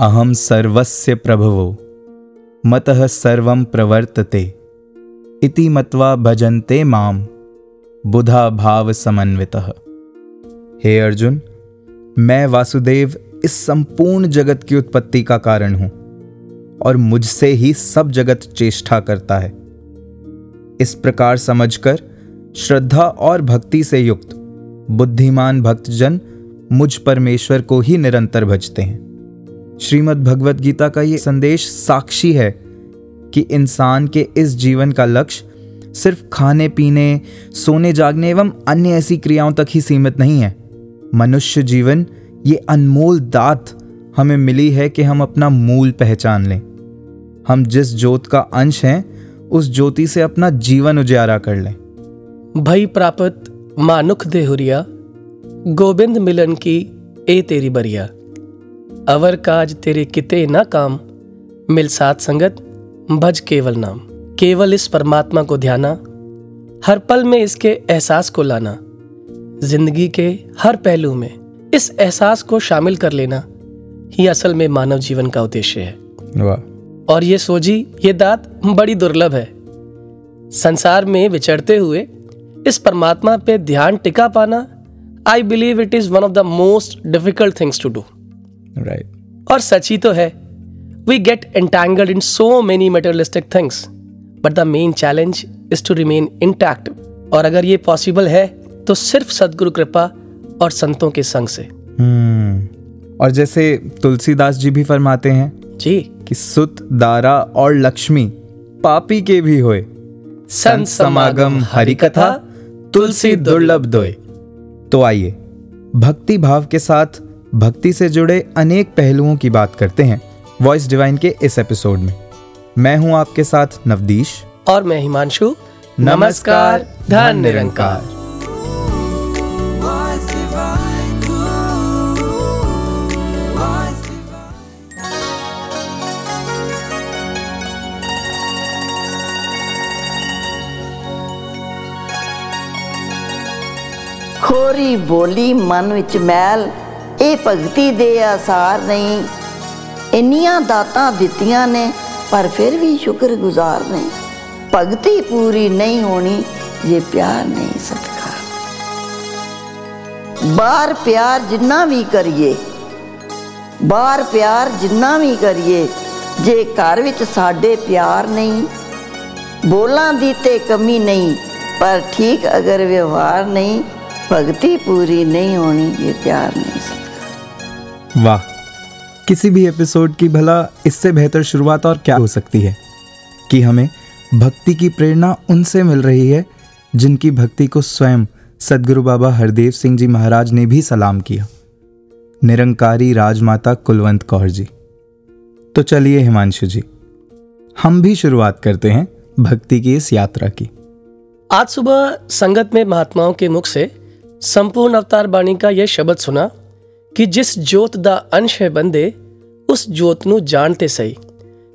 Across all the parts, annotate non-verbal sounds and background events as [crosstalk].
अहम सर्वस्य प्रभवो, मतः सर्वं प्रवर्तते। इति मत्वा भजन्ते माम बुधा भाव समन्वितः। हे अर्जुन, मैं वासुदेव इस संपूर्ण जगत की उत्पत्ति का कारण हूँ, और मुझसे ही सब जगत चेष्टा करता है। इस प्रकार समझकर, श्रद्धा और भक्ति से युक्त, बुद्धिमान भक्तजन मुझ परमेश्वर को ही निरंतर भजते हैं। श्रीमद् भगवत गीता का ये संदेश साक्षी है कि इंसान के इस जीवन का लक्ष्य सिर्फ़ खाने, पीने, सोने, जागने एवं अन्य ऐसी क्रियाओं तक ही सीमित नहीं है। मनुष्य जीवन, ये अनमोल दात हमें मिली है कि हम अपना मूल पहचान लें। हम जिस ज्योत का अंश हैं, उस ज्योति से अपना जीवन उजारा कर लें। भई प्राप्त मानुख देहुरिया, गोविंद मिलन की ए तेरी बरिया। अवर काज तेरे किते ना काम मिल साथ संगत भज केवल नाम। केवल इस परमात्मा को ध्याना हर पल में इसके एहसास को लाना। ज़िंदगी के हर पहलू में इस एहसास को शामिल कर लेना ही असल में मानव जीवन का उद्देश्य है। वाह। और ये सोजी ये दात बड़ी दुर्लभ है। संसार में विचरते हुए इस परमात्मा पे ध्यान टिका पाना I believe it is one of the most difficult things to do right और सच ही तो है। We get entangled in so many materialistic things but the main challenge is to remain intact और अगर ये पॉसिबल है तो सिर्फ़ सदगुरु कृपा और संतों के संग से। हम्म। और जैसे तुलसीदास जी भी फरमाते हैं जी। कि सुत दारा और लक्ष्मी पापी के भी होए। संत समागम हरि कथा तुलसी दुर्लभ दोए। तो आइए भक्ति भाव के साथ भक्ति से जुड़े अनेक पहलुओं की बात करते हैं वॉइस डिवाइन के इस एपिसोड में। मैं हूँ आपके साथ नवदीश। और मैं हिमांशु। नमस्कार धन निरंकार। खोरी बोली मन विच मैल ਇਹ ਭਗਤੀ ਦੇ ਆਸਾਰ ਨਹੀਂ। ਇੰਨੀਆਂ ਦਾਤਾਂ ਦਿੱਤੀਆਂ ਨੇ, ਪਰ ਫਿਰ ਵੀ ਸ਼ੁਕਰਗੁਜ਼ਾਰ ਨਹੀਂ ਭਗਤੀ ਪੂਰੀ ਨਹੀਂ ਹੋਣੀ ਜੇ ਪਿਆਰ ਨਹੀਂ ਸਤਕਾਰ। ਬਾਹਰ ਪਿਆਰ ਜਿੰਨਾ ਵੀ ਕਰੀਏ, ਬਾਹਰ ਪਿਆਰ ਜਿੰਨਾ ਵੀ ਕਰੀਏ, ਜੇ ਘਰ ਵਿੱਚ ਸਾਡੇ ਪਿਆਰ ਨਹੀਂ, ਬੋਲਾਂ ਦੀ ਤੇ ਕਮੀ ਨਹੀਂ, ਪਰ ਠੀਕ ਅਗਰ ਵਿਵਹਾਰ ਨਹੀਂ, ਭਗਤੀ ਪੂਰੀ ਨਹੀਂ ਹੋਣੀ ਇਹ ਪਿਆਰ ਨਹੀਂ वाह। किसी भी एपिसोड की भला इससे बेहतर शुरुआत और क्या हो सकती है? कि हमें भक्ति की प्रेरणा उनसे मिल रही है, जिनकी भक्ति को स्वयं सदगुरु बाबा हरदेव सिंह जी महाराज ने भी सलाम किया। निरंकारी राजमाता कुलवंत कौर जी। तो चलिए हिमांशु जी, हम भी शुरुआत करते हैं भक्ति की इस यात्रा की। आज सुबह संगत में महात्माओं के मुख से संपूर्ण अवतार बाणी का यह शब्द सुना कि जिस जोत दा अंश है बंदे उस जोत ਨੂੰ ਜਾਣਤੇ ਸਹੀ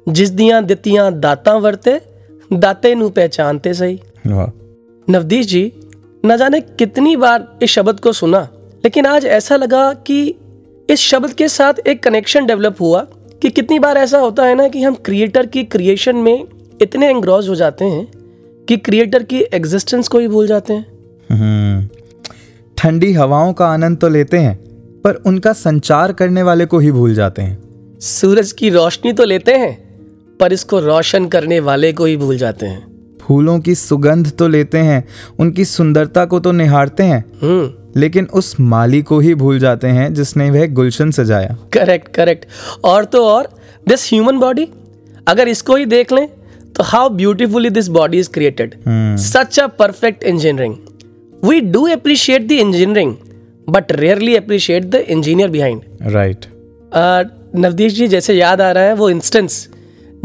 ਜਿਸ ਦੀਆਂ ਦਿੱਤੀਆਂ ਦਾਤਾਂ ਵਰਤੇ दाते ਨੂੰ पहचानते सही नवदीश जी न जाने कितनी बार इस शब्द को सुना लेकिन आज ऐसा लगा कि इस शब्द के साथ एक कनेक्शन डेवलप हुआ कि कितनी बार ऐसा होता है ना कि हम क्रिएटर की क्रिएशन में इतने एंग्रोज हो जाते हैं कि क्रिएटर की एग्जिस्टेंस को ही भूल जाते हैं ठंडी हवाओं का आनंद तो लेते हैं पर उनका संचार करने वाले को ही भूल जाते हैं। सूरज की रोशनी तो लेते हैं पर इसको रोशन करने वाले को ही भूल जाते हैं। फूलों की सुगंध तो लेते हैं उनकी सुंदरता को तो निहारते हैं। हम्म। लेकिन उस माली को ही भूल जाते हैं जिसने वह गुलशन सजाया। करेक्ट करेक्ट और तो और दिस ह्यूमन बॉडी अगर इसको ही देख लें तो how beautifully this body is created such a perfect engineering we do appreciate the engineering but rarely appreciate the engineer behind right Navdish ji जैसे याद आ रहा है वो इंस्टेंस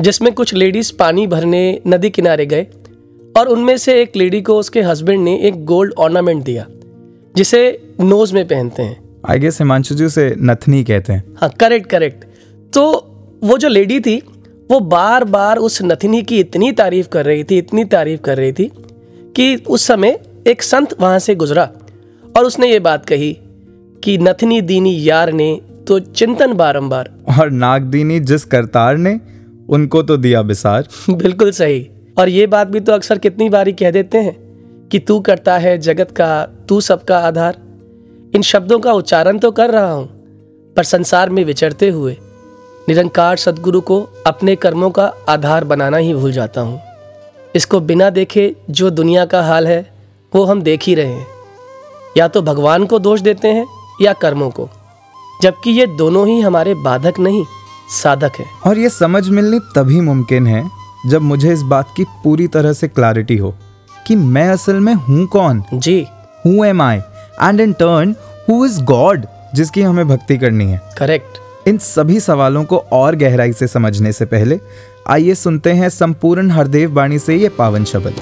जिसमें कुछ लेडीज़ पानी भरने नदी किनारे गए और उनमें से एक लेडी को उसके हस्बैंड ने एक गोल्ड ऑर्नामेंट दिया जिसे नोज़ में पहनते हैं। आई गेस हिमांशु जी उसे नथनी कहते हैं। हाँ करेक्ट करेक्ट तो वो जो लेडी थी वो बार बार उस नथनी की इतनी तारीफ़ कर रही थी इतनी तारीफ़ कर रही थी कि उस समय एक संत वहाँ से गुजरा। और उसने ये बात कही कि नथनी दीनी यार ने तो चिंतन बारंबार। और नागदीनी जिस करतार ने उनको तो दिया बिसार। बिल्कुल सही। और ये बात भी तो अक्सर कितनी बारी कह देते हैं कि तू करता है जगत का तू सबका आधार। इन शब्दों का उच्चारण तो कर रहा हूँ पर संसार में विचरते हुए निरंकार सदगुरु को अपने कर्मों का आधार बनाना ही भूल जाता हूँ। इसको बिना देखे जो दुनिया का हाल है वो हम देख ही रहे हैं। या तो भगवान को दोष देते हैं या कर्मों को जबकि ये दोनों ही हमारे बाधक नहीं साधक है। और ये समझ मिलनी तभी मुमकिन है जब मुझे इस बात की पूरी तरह से क्लैरिटी हो कि मैं असल में हूँ कौन? जी। Who am I and in turn who is God जिसकी हमें भक्ति करनी है? करेक्ट इन सभी सवालों को और गहराई से समझने से पहले आइए सुनते हैं संपूर्ण हरदेव बाणी से ये पावन शब्द।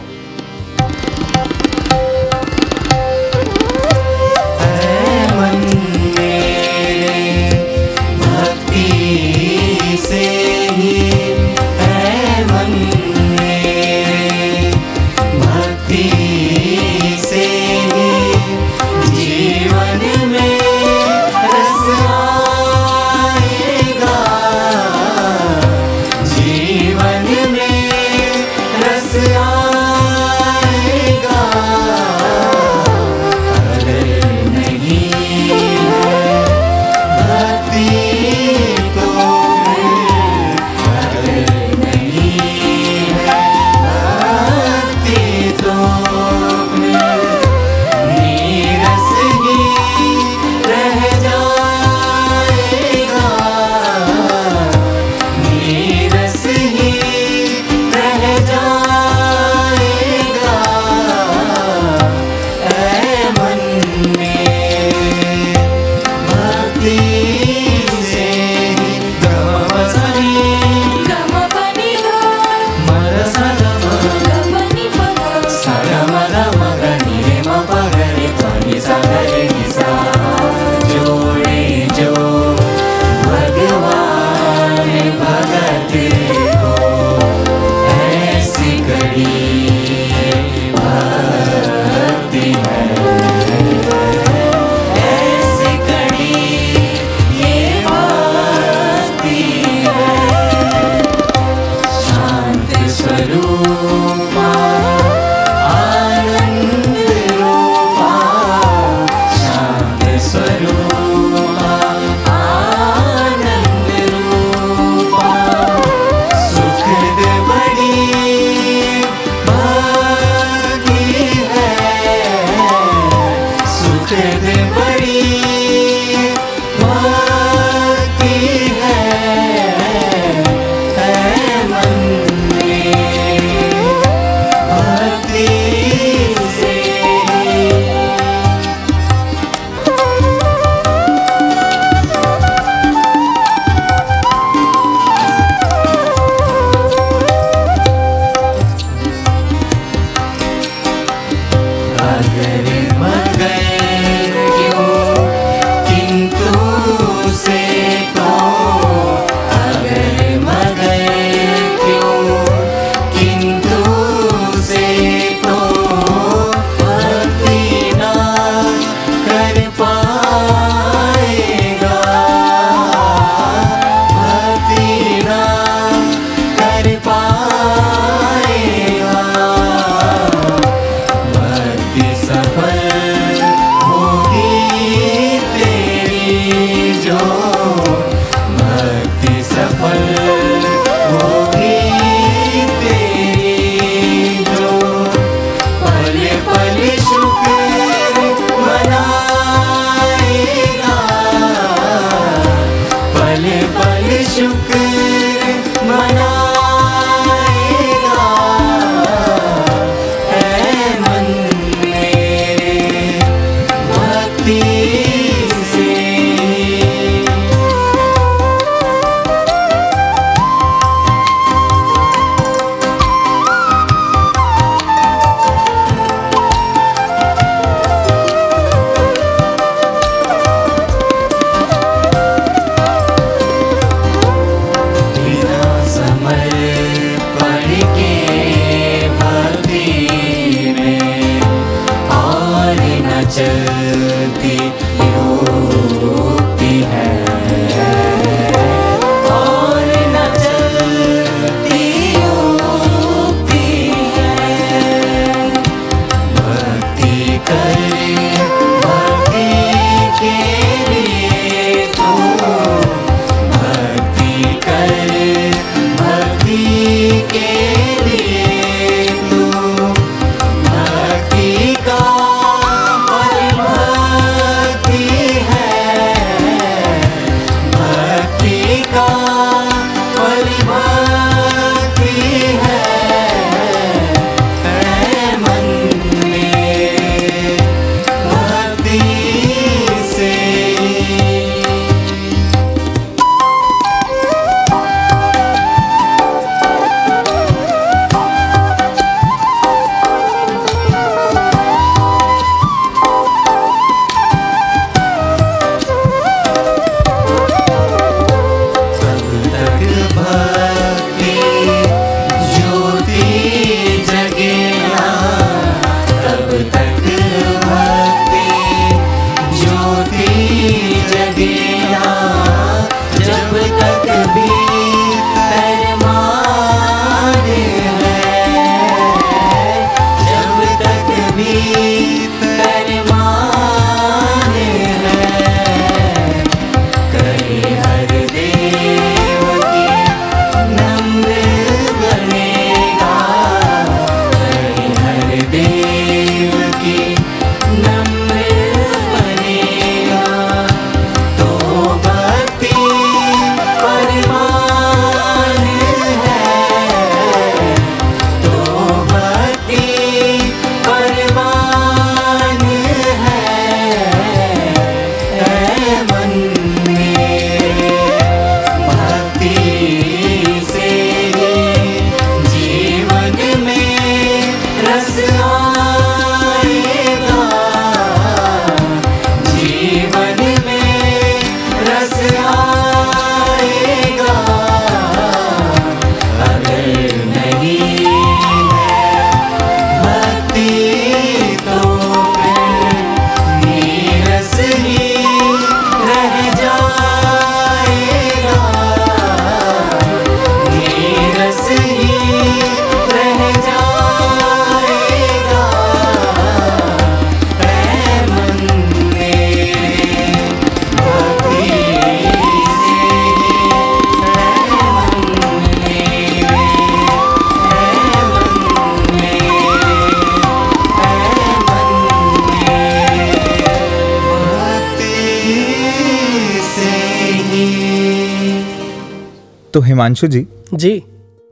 हिमांशु जी। जी।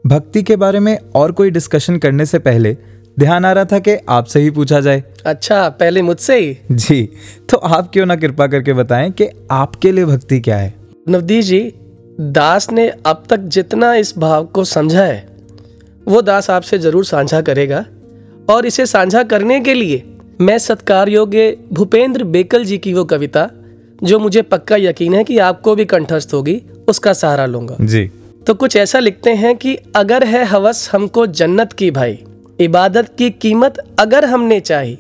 भक्ति के बारे में और कोई डिस्कशन करने से पहले ध्यान आ रहा था कि आपसे ही पूछा जाए। अच्छा पहले मुझसे ही? जी तो आप क्यों ना कृपा करके बताएँ कि आपके लिए भक्ति क्या है? नवदीप जी दास ने अब तक जितना इस भाव को समझा है वो दास आपसे ज़रूर साझा करेगा। और इसे साझा करने के लिए मैं सत्कार योग्य भूपेंद्र बेकल जी की वो कविता जो मुझे पक्का यकीन है कि आपको भी कंठस्थ होगी उसका सहारा लूँगा। जी। तो कुछ ऐसा लिखते हैं कि अगर है हवस हमको जन्नत की भाई इबादत की कीमत अगर हमने चाही।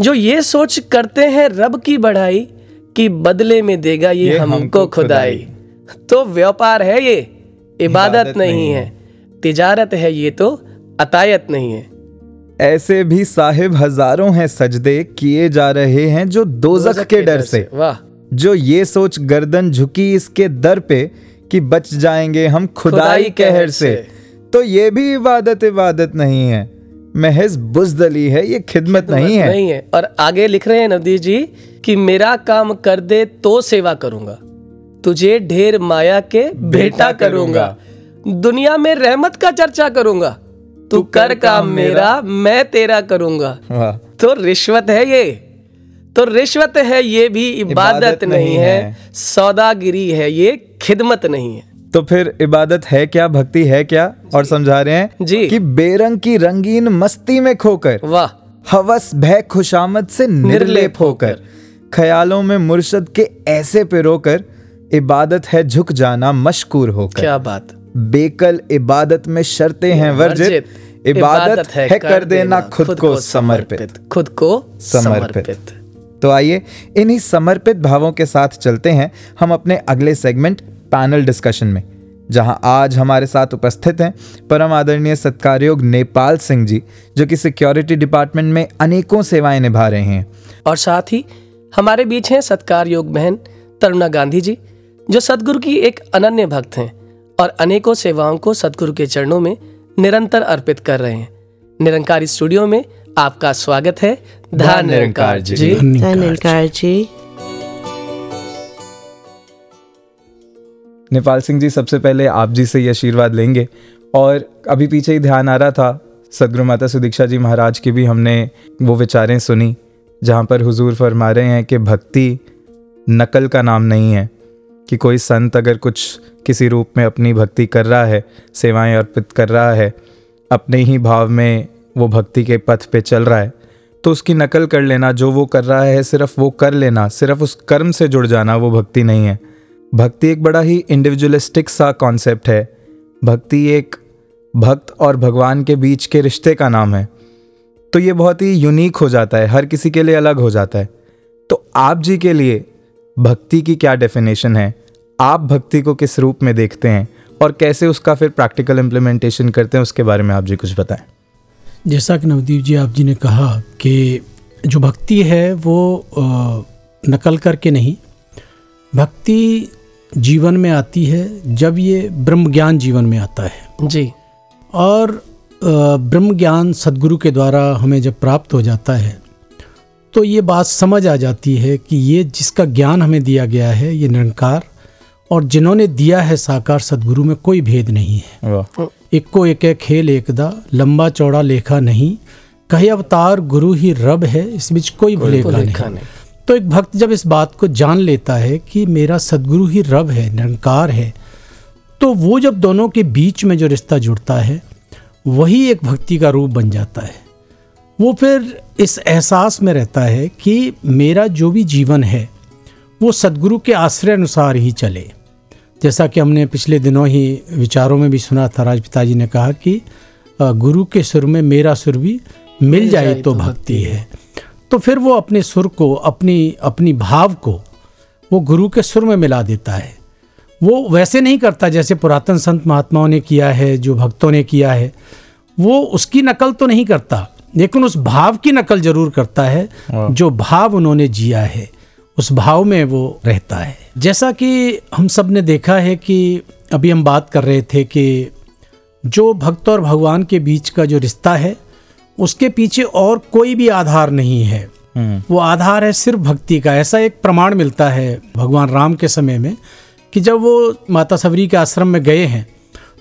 जो ये सोच करते हैं रब की बढ़ाई कि बदले में देगा ये, ये हमको हमको खुदाई। तो व्यापार है ये इबादत इबादत नहीं नहीं है। तिजारत है ये तो अतायत नहीं है। ऐसे भी साहिब हज़ारों हैं सजदे किए जा रहे हैं जो दोजख के डर से वाह। जो ये सोच गर्दन झुकी इसके दर पे कि बच जाएँगे हम खुदाई कहर से। तो ये भी इबादत इबादत नहीं है। महज बुजदली है ये खिदमत नहीं है। नहीं है। और आगे लिख रहे हैं नवदीप जी कि मेरा काम कर दे तो सेवा करूँगा। तुझे ढेर माया के भेंटा करूँगा। दुनिया में रहमत का चर्चा करूँगा। तू कर काम मेरा मैं तेरा करूँगा। तो रिश्वत है ये। तो रिश्वत है ये भी इबादत इबादत नहीं नहीं है। है। सौदागिरी है ये। खिदमत नहीं है। तो फिर इबादत है क्या? भक्ति है क्या? और समझा रहे हैं जी। कि बेरंग की रंगीन मस्ती में खोकर वाह। हवस भय खुशामद से निर्लेप होकर। ख्यालों में मुर्शद के ऐसे पिरोकर इबादत है झुक जाना मशकूर होकर। क्या बात। बेकल इबादत में शर्तें हैं वर्जित इबादत है कर देना खुद को समर्पित। खुद को समर्पित। तो आइए इन्हीं समर्पित भावों के साथ चलते हैं हम अपने अगले सेगमेंट पैनल डिस्कशन में, जहाँ आज हमारे साथ उपस्थित हैं परम आदरणीय सत्कारयोग नेपाल सिंह जी, जो कि सिक्योरिटी डिपार्टमेंट में अनेकों सेवाएँ निभा रहे हैं। और साथ ही हमारे बीच हैं सत्कार योग बहन तरुणा गांधी जी, जो सदगुरु की एक अनन्य भक्त हैं और अनेकों सेवाओं को सदगुरु के चरणों में निरंतर अर्पित कर रहे हैं। निरंकारी स्टूडियो में आपका स्वागत है। धान निरंकार जी जी। धन्यकार जी नेपाल सिंह जी सबसे पहले आप जी से ये आशीर्वाद लेंगे। और अभी पीछे ही ध्यान आ रहा था सदगुरु माता सुदीक्षा जी महाराज की भी हमने वो विचारें सुनी जहाँ पर हुजूर फरमा रहे हैं कि भक्ति नकल का नाम नहीं है कि कोई संत अगर कुछ किसी रूप में अपनी भक्ति कर रहा है सेवाएँ अर्पित कर रहा है अपने ही भाव में वो भक्ति के पथ पे चल रहा है। तो उसकी नकल कर लेना, जो वो कर रहा है, सिर्फ़ वो कर लेना, सिर्फ़ उस कर्म से जुड़ जाना, वो भक्ति नहीं है। भक्ति एक बड़ा ही इंडिविजुअलिस्टिक सा कॉन्सेप्ट है। भक्ति एक भक्त और भगवान के बीच के रिश्ते का नाम है। तो ये बहुत ही यूनिक हो जाता है, हर किसी के लिए अलग हो जाता है। तो आप जी के लिए भक्ति की क्या डेफिनेशन है? आप भक्ति को किस रूप में देखते हैं? और कैसे उसका फिर प्रैक्टिकल इम्प्लीमेंटेशन करते हैं? उसके बारे में आप जी कुछ बताएँ। जैसा कि नवदीप जी आप जी ने कहा कि जो भक्ति है वो नकल करके नहीं भक्ति जीवन में आती है जब ये ब्रह्म ज्ञान जीवन में आता है। जी। और ब्रह्म ज्ञान सदगुरु के द्वारा हमें जब प्राप्त हो जाता है तो ये बात समझ आ जाती है कि ये जिसका ज्ञान हमें दिया गया है ये निरंकार और जिन्होंने दिया है साकार सदगुरु में कोई भेद नहीं है। इक्को एक है खेल एकदा लंबा चौड़ा लेखा नहीं कहे अवतार गुरु ही रब है इस बीच कोई भूलेखा नहीं नहीं। तो एक भक्त जब इस बात को जान लेता है कि मेरा सदगुरु ही रब है निरंकार है तो वो जब दोनों के बीच में जो रिश्ता जुड़ता है वही एक भक्ति का रूप बन जाता है वो फिर इस एहसास में रहता है कि मेरा जो भी जीवन है वो सदगुरु के आश्रय अनुसार ही चले जैसा कि हमने पिछले दिनों ही विचारों में भी सुना था राजपिता जी ने कहा कि गुरु के सुर में मेरा सुर भी मिल जाए तो भक्ति है। तो फिर वो अपने सुर को अपनी अपनी भाव को वो गुरु के सुर में मिला देता है। वो वैसे नहीं करता जैसे पुरातन संत महात्माओं ने किया है जो भक्तों ने किया है। वो उसकी नकल तो नहीं करता लेकिन उस भाव की नकल ज़रूर करता है जो भाव उन्होंने जिया है। उस भाव में वो रहता है। जैसा कि हम सबने देखा है कि अभी हम बात कर रहे थे कि जो भक्त और भगवान के बीच का जो रिश्ता है उसके पीछे और कोई भी आधार नहीं है। वो आधार है सिर्फ़ भक्ति का। ऐसा एक प्रमाण मिलता है भगवान राम के समय में कि जब वो माता सबरी के आश्रम में गए हैं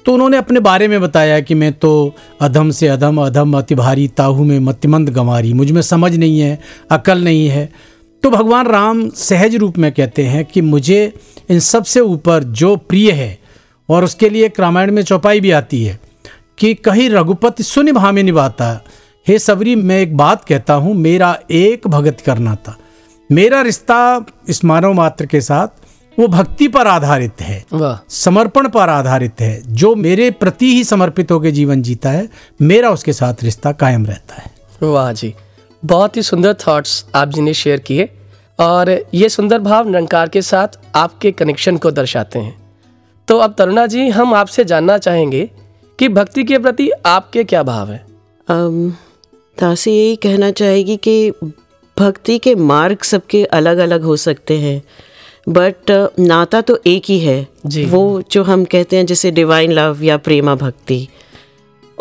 तो उन्होंने अपने बारे में बताया कि मैं तो अधम से अधम अधम अति भारी ताहू में मतिमंद गंवारी मुझमें समझ नहीं है अकल नहीं है। तो भगवान राम सहज रूप में कहते हैं कि मुझे इन सबसे ऊपर जो प्रिय है और उसके लिए एक रामायण में चौपाई भी आती है कि कहीं रघुपति सुनि भामी निभाता हे सबरी मैं एक बात कहता हूँ मेरा एक भगत करना था। मेरा रिश्ता इस मानव मात्र के साथ वो भक्ति पर आधारित है समर्पण पर आधारित है। जो मेरे प्रति ही समर्पित होकर जीवन जीता है मेरा उसके साथ रिश्ता कायम रहता है। वाह जी। बहुत ही सुंदर थॉट्स आप जी ने शेयर किए और ये सुंदर भाव निरंकार के साथ आपके कनेक्शन को दर्शाते हैं। तो अब तरुणा जी हम आपसे जानना चाहेंगे कि भक्ति के प्रति आपके क्या भाव हैं? तासी यही कहना चाहेगी कि भक्ति के मार्ग सबके अलग अलग हो सकते हैं। बट नाता तो एक ही है। जी। वो जो हम कहते हैं जैसे डिवाइन लव या प्रेमा भक्ति।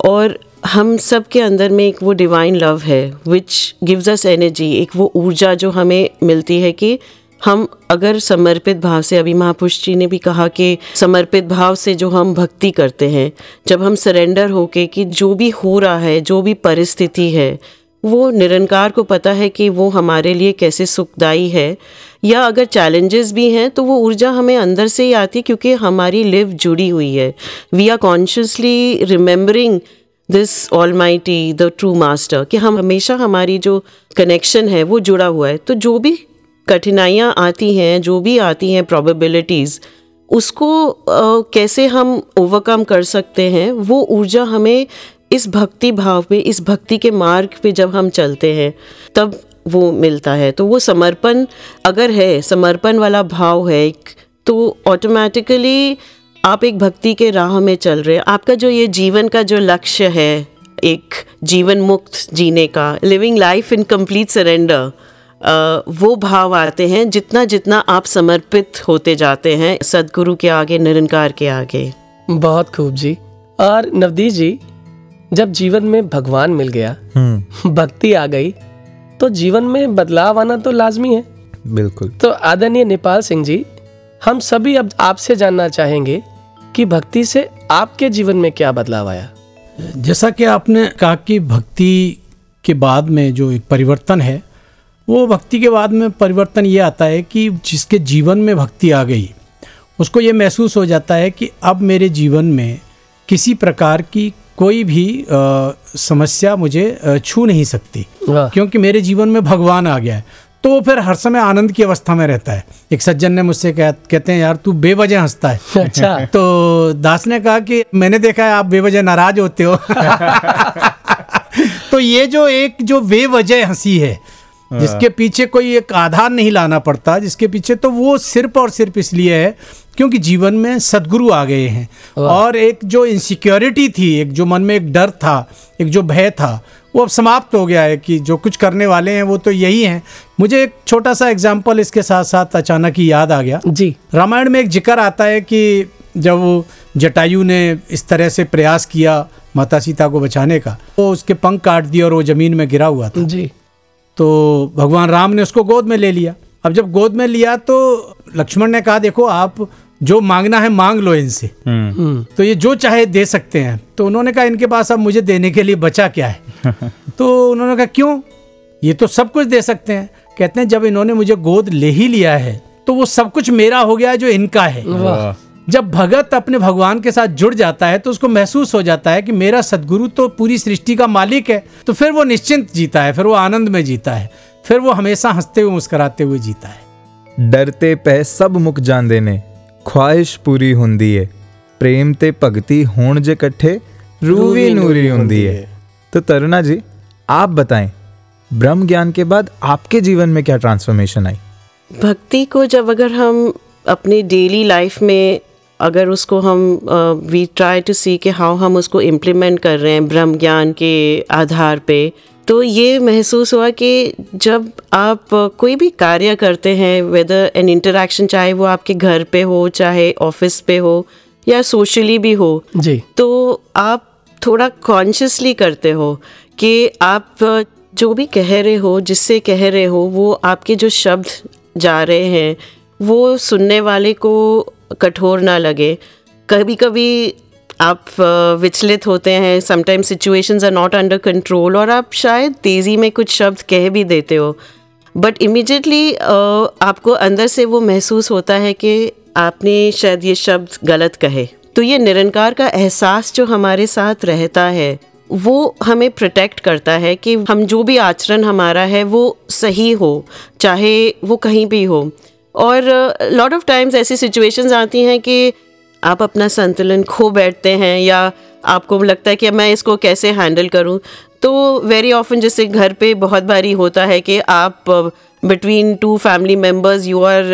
और हम सब के अंदर में एक वो डिवाइन लव है विच गिव्स अस एनर्जी एक वो ऊर्जा जो हमें मिलती है कि हम अगर समर्पित भाव से, अभी महापुरुष जी ने भी कहा कि समर्पित भाव से जो हम भक्ति करते हैं, जब हम सरेंडर होके कि जो भी हो रहा है, जो भी परिस्थिति है, वो निरंकार को पता है कि वो हमारे लिए कैसे सुखदाई है, या अगर चैलेंजेस भी हैं तो वो ऊर्जा हमें अंदर से ही आती क्योंकि हमारी लिव जुड़ी हुई है। We are consciously remembering this almighty the true master कि हम हमेशा हमारी जो कनेक्शन है वो जुड़ा हुआ है। तो जो भी कठिनाइयाँ आती हैं जो भी आती हैं प्रोबेबिलिटीज़ उसको अ, कैसे हम ओवरकम कर सकते हैं वो ऊर्जा हमें इस भक्ति भाव में इस भक्ति के मार्ग पे जब हम चलते हैं तब वो मिलता है। तो वो समर्पण अगर है समर्पण वाला भाव है एक तो ऑटोमेटिकली आप एक भक्ति के राह में चल रहे हैं। आपका जो ये जीवन का जो लक्ष्य है एक जीवन मुक्त जीने का living life in complete surrender वो भाव आते हैं जितना जितना आप समर्पित होते जाते हैं सदगुरु के आगे निरंकार के आगे। बहुत खूब जी। और नवदीप जी जब जीवन में भगवान मिल गया हम्म। भक्ति आ गई तो जीवन में बदलाव आना तो लाजमी है। बिल्कुल। तो आदरणीय नेपाल सिंह जी हम सभी अब आपसे जानना चाहेंगे कि भक्ति से आपके जीवन में क्या बदलाव आया? जैसा कि आपने कहा कि भक्ति के बाद में जो एक परिवर्तन है वो भक्ति के बाद में परिवर्तन ये आता है कि जिसके जीवन में भक्ति आ गई उसको ये महसूस हो जाता है कि अब मेरे जीवन में किसी प्रकार की कोई भी अ, समस्या मुझे छू नहीं सकती। क्योंकि मेरे जीवन में भगवान आ गया है। तो वो फिर हर समय आनंद की अवस्था में रहता है। एक सज्जन ने मुझसे कह, कहते हैं यार तू बेवजह हंसता है। [laughs] अच्छा। तो दास ने कहा कि मैंने देखा है आप बेवजह नाराज़ होते हो। [laughs] तो ये जो एक जो बेवजह हँसी है जिसके पीछे कोई एक आधार नहीं लाना पड़ता जिसके पीछे तो वो सिर्फ़ और सिर्फ़ इसलिए है क्योंकि जीवन में सदगुरु आ गए हैं। और एक जो इनसिक्योरिटी थी एक जो मन में एक डर था एक जो भय था वो अब समाप्त हो गया है कि जो कुछ करने वाले हैं वो तो यही हैं। मुझे एक छोटा सा एग्ज़ाम्पल इसके साथ साथ अचानक ही याद आ गया। जी। रामायण में एक ज़िक्र आता है कि जब जटायु ने इस तरह से प्रयास किया माता सीता को बचाने का वो उसके पंख काट दिए और वो ज़मीन में गिरा हुआ था। जी। तो भगवान राम ने उसको गोद में ले लिया। अब जब गोद में लिया तो लक्ष्मण ने कहा देखो आप जो मांगना है मांग लो इनसे। हम्म। हम्म। तो ये जो चाहे दे सकते हैं। तो उन्होंने कहा इनके पास अब मुझे देने के लिए बचा क्या है? [laughs] तो उन्होंने कहा क्यों? ये तो सब कुछ दे सकते हैं। कहते हैं जब इन्होंने मुझे गोद ले ही लिया है तो वो सब कुछ मेरा हो गया है जो इनका है। जब भगत अपने भगवान के साथ जुड़ जाता है तो उसको महसूस हो जाता है कि मेरा सदगुरु तो पूरी सृष्टि का मालिक है। तो फिर वो निश्चिंत जीता है फिर वो आनंद में जीता है फिर वो हमेशा हँसते हुए मुस्कुराते हुए जीता है। डरते पह सब मुख जान देने। ਖੁਆਇਸ਼ ਪੂਰੀ ਹੁੰਦੀ ਏ ਪ੍ਰੇਮ ਤੇ ਭਗਤੀ ਹੋਣ ਜੇ ਇਕੱਠੇ रूह भी नूरी ਹੁੰਦੀ है तो तरुणा जी आप बताएं ब्रह्म ज्ञान के बाद आपके जीवन में क्या ट्रांसफॉर्मेशन आई भक्ति को जब अगर हम अपनी डेली लाइफ में अगर उसको हम वी ट्राई टू सी कि हाउ हम उसको इम्प्लीमेंट कर रहे हैं ब्रह्म ज्ञान के आधार पे तो ये महसूस हुआ कि जब आप कोई भी कार्य करते हैं वेदर एन इंटरेक्शन चाहे वो आपके घर पे हो चाहे ऑफ़िस पे हो या सोशली भी हो जी। तो आप थोड़ा कॉन्शियसली करते हो कि आप जो भी कह रहे हो जिससे कह रहे हो वो आपके जो शब्द जा रहे हैं वो सुनने वाले को कठोर ना लगे। कभी कभी आप uh, विचलित होते हैं sometime situations are not under control और आप शायद तेज़ी में कुछ शब्द कह भी देते हो। बट इमिजिएटली uh, आपको अंदर से वो महसूस होता है कि आपने शायद ये शब्द गलत कहे। तो ये निरंकार का एहसास जो हमारे साथ रहता है वो हमें प्रोटेक्ट करता है कि हम जो भी आचरण हमारा है वो सही हो चाहे वो कहीं भी हो। और लॉट ऑफ़ टाइम्स ऐसी सिचुएशंस आती हैं कि आप अपना संतुलन खो बैठते हैं या आपको लगता है कि मैं इसको कैसे हैंडल करूँ? तो वेरी ऑफन जैसे घर पे बहुत बारी होता है कि आप between two family members you are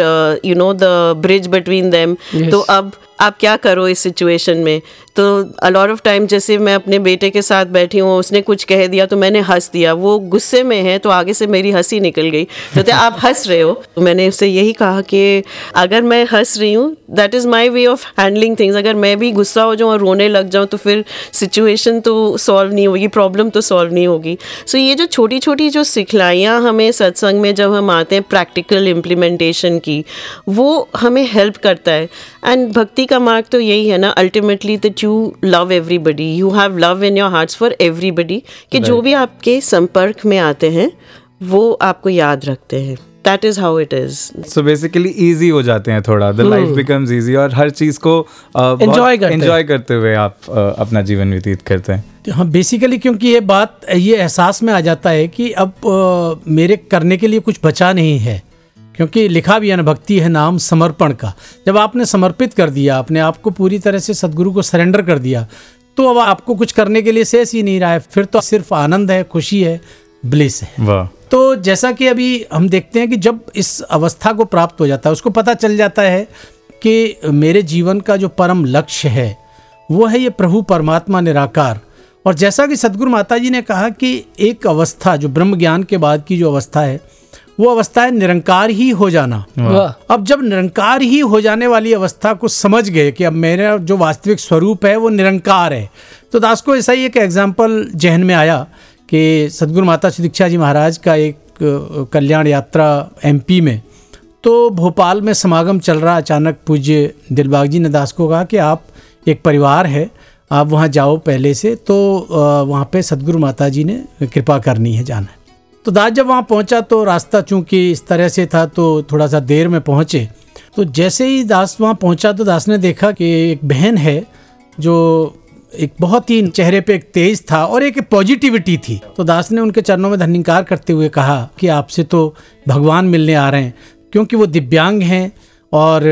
you know the bridge between them तो अब आप क्या करो इस सिचुएशन में? तो अलॉट ऑफ़ टाइम जैसे मैं अपने बेटे के साथ बैठी हूँ, उसने कुछ कह दिया तो मैंने हंस दिया। वो गुस्से में है तो आगे से मेरी हँसी निकल गई। तो आप हंस रहे हो? तो मैंने उससे यही कहा कि अगर मैं हंस रही हूँ that is my way of handling things अगर मैं भी गुस्सा हो जाऊँ और रोने लग जाऊँ तो फिर सिचुएशन तो सॉल्व नहीं होगी प्रॉब्लम तो सॉल्व नहीं होगी। सो so ये जो छोटी छोटी जो सिखलाइयाँ हमें सत्संग में जब हम आते हैं प्रैक्टिकल इम्प्लीमेंटेशन की, वो हमें हेल्प करता है। एंड भक्ति का मार्ग तो यही है ना ultimately that you love everybody you have love in your hearts for everybody कि जो भी आपके संपर्क में आते हैं वो आपको याद रखते हैं। That is how it is so basically easy हो जाते हैं थोड़ा। द लाइफ बिकम्स इजी और हर चीज़ को एंजॉय करते एंजॉय करते हुए आप uh, अपना जीवन व्यतीत करते हैं। हाँ बेसिकली क्योंकि ये बात ये एहसास में आ जाता है कि अब आ, मेरे करने के लिए कुछ बचा नहीं है। क्योंकि लिखा भी है ना भक्ति है नाम समर्पण का। जब आपने समर्पित कर दिया अपने आप को पूरी तरह से सदगुरु को सरेंडर कर दिया तो अब आपको कुछ करने के लिए शेष ही नहीं रहा है। फिर तो सिर्फ़ आनंद है खुशी है ब्लिस है। वाह। तो जैसा कि अभी हम देखते हैं कि जब इस अवस्था को प्राप्त हो जाता है उसको पता चल जाता है कि मेरे जीवन का जो परम लक्ष्य है वो है ये प्रभु परमात्मा निराकार। और जैसा कि सदगुरु माता जी ने कहा कि एक अवस्था जो ब्रह्म ज्ञान के बाद की जो अवस्था है वो अवस्था है निरंकार ही हो जाना। अब जब निरंकार ही हो जाने वाली अवस्था को समझ गए कि अब मेरा जो वास्तविक स्वरूप है वो निरंकार है। तो दास को ऐसा ही एक एग्ज़ाम्पल जहन में आया कि सदगुरु माता दीक्षा जी महाराज का एक कल्याण यात्रा एमपी में। तो भोपाल में समागम चल रहा अचानक पूज्य दिलबाग जी ने दास को कहा कि आप एक परिवार है आप वहाँ जाओ पहले से तो वहाँ पे सदगुरु माता जी ने कृपा करनी है जाना। है तो दास जब वहाँ पहुँचा तो रास्ता चूँकि इस तरह से था तो थोड़ा सा देर में पहुँचे। तो जैसे ही दास वहाँ पहुँचा तो दास ने देखा कि एक बहन है जो एक बहुत ही चेहरे पे एक तेज था और एक पॉजिटिविटी थी। तो दास ने उनके चरणों में धन्यकार करते हुए कहा कि आपसे तो भगवान मिलने आ रहे हैं, क्योंकि वो दिव्यांग हैं और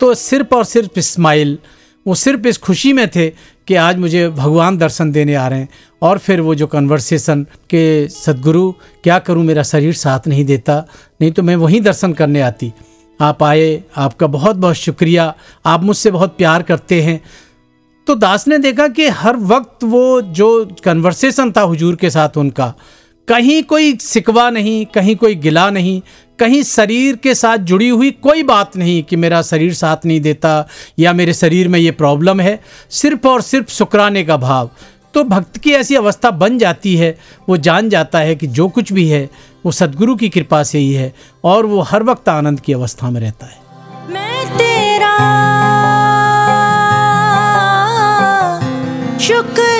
तो सिर्फ़ और सिर्फ़ स्माइल, वो सिर्फ़ इस खुशी में थे कि आज मुझे भगवान दर्शन देने आ रहे हैं और फिर वो जो कन्वर्सेशन के सदगुरु, क्या करूँ मेरा शरीर साथ नहीं देता, नहीं तो मैं वहीं दर्शन करने आती। आप आए, आपका बहुत बहुत शुक्रिया। आप मुझसे बहुत प्यार करते हैं। तो दास ने देखा कि हर वक्त वो जो कन्वर्सेशन था हुजूर के साथ उनका कहीं कोई सिकवा नहीं, कहीं कोई गिला नहीं, कहीं शरीर के साथ जुड़ी हुई कोई बात नहीं कि मेरा शरीर साथ नहीं देता या मेरे शरीर में ये प्रॉब्लम है। सिर्फ़ और सिर्फ़ शुक्राने का भाव। तो भक्त की ऐसी अवस्था बन जाती है, वो जान जाता है कि जो कुछ भी है, वो सदगुरु की कृपा से ही है और वो हर वक्त आनंद की अवस्था में रहता है। मैं तेरा शुक्र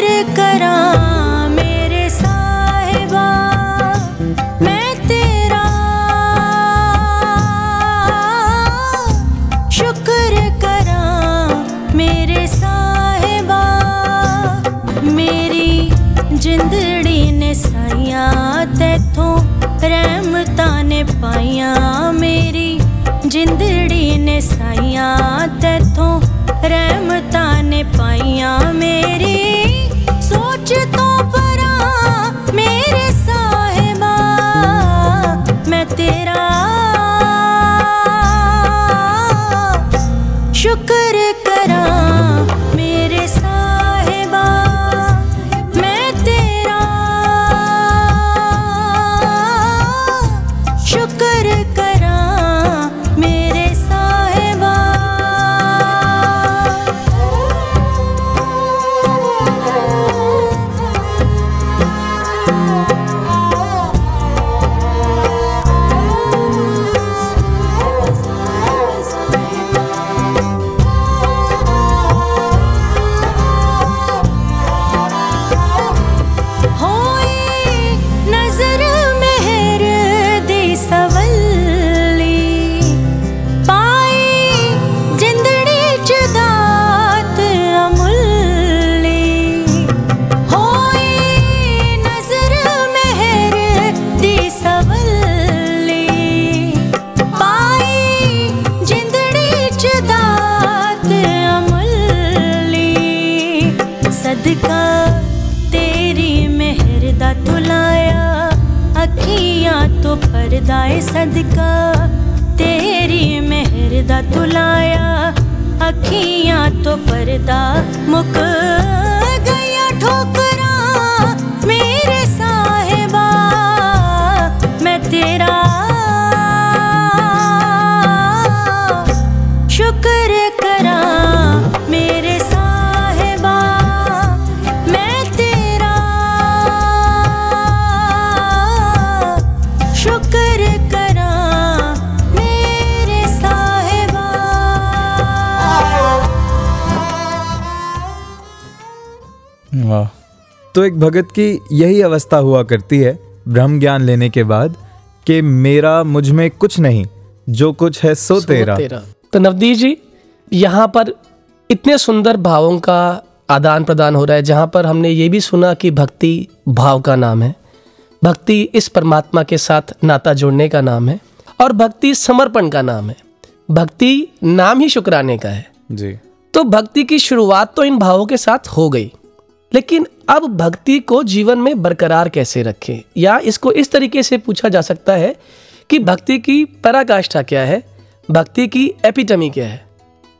ਪਾਈਆਂ ਮੇਰੀ ਜਿੰਦੜੀ ਨੇ ਸਾਈਆਂ ਤੇਥੋਂ ਰਹਿਮਤਾਂ ਨੇ ਪਾਈਆਂ ਮੇਰੀ। ਸੋਚ ਤੋਂ ਪਰਾਂ ਮੇਰੇ सदका, तेरी मेहर दा तुलाया अखियाँ तो परदा मुक गया ठोकरा, मेरे साहेबा, मैं तेरा तो एक भगत की यही अवस्था हुआ करती है ब्रह्म ज्ञान लेने के बाद कि मेरा मुझमें कुछ नहीं जो कुछ है सो, सो तेरा। तेरा। तो नवदीप जी यहाँ पर इतने सुंदर भावों का आदान प्रदान हो रहा है जहाँ पर हमने ये भी सुना कि भक्ति भाव का नाम है। भक्ति इस परमात्मा के साथ नाता जोड़ने का नाम है और भक्ति समर्पण का नाम है। भक्ति नाम ही शुक्राने का है। जी। तो भक्ति की शुरुआत तो इन भावों के साथ हो गई। लेकिन अब भक्ति को जीवन में बरकरार कैसे रखें? या इसको इस तरीके से पूछा जा सकता है कि भक्ति की पराकाष्ठा क्या है? भक्ति की एपिटमी क्या है?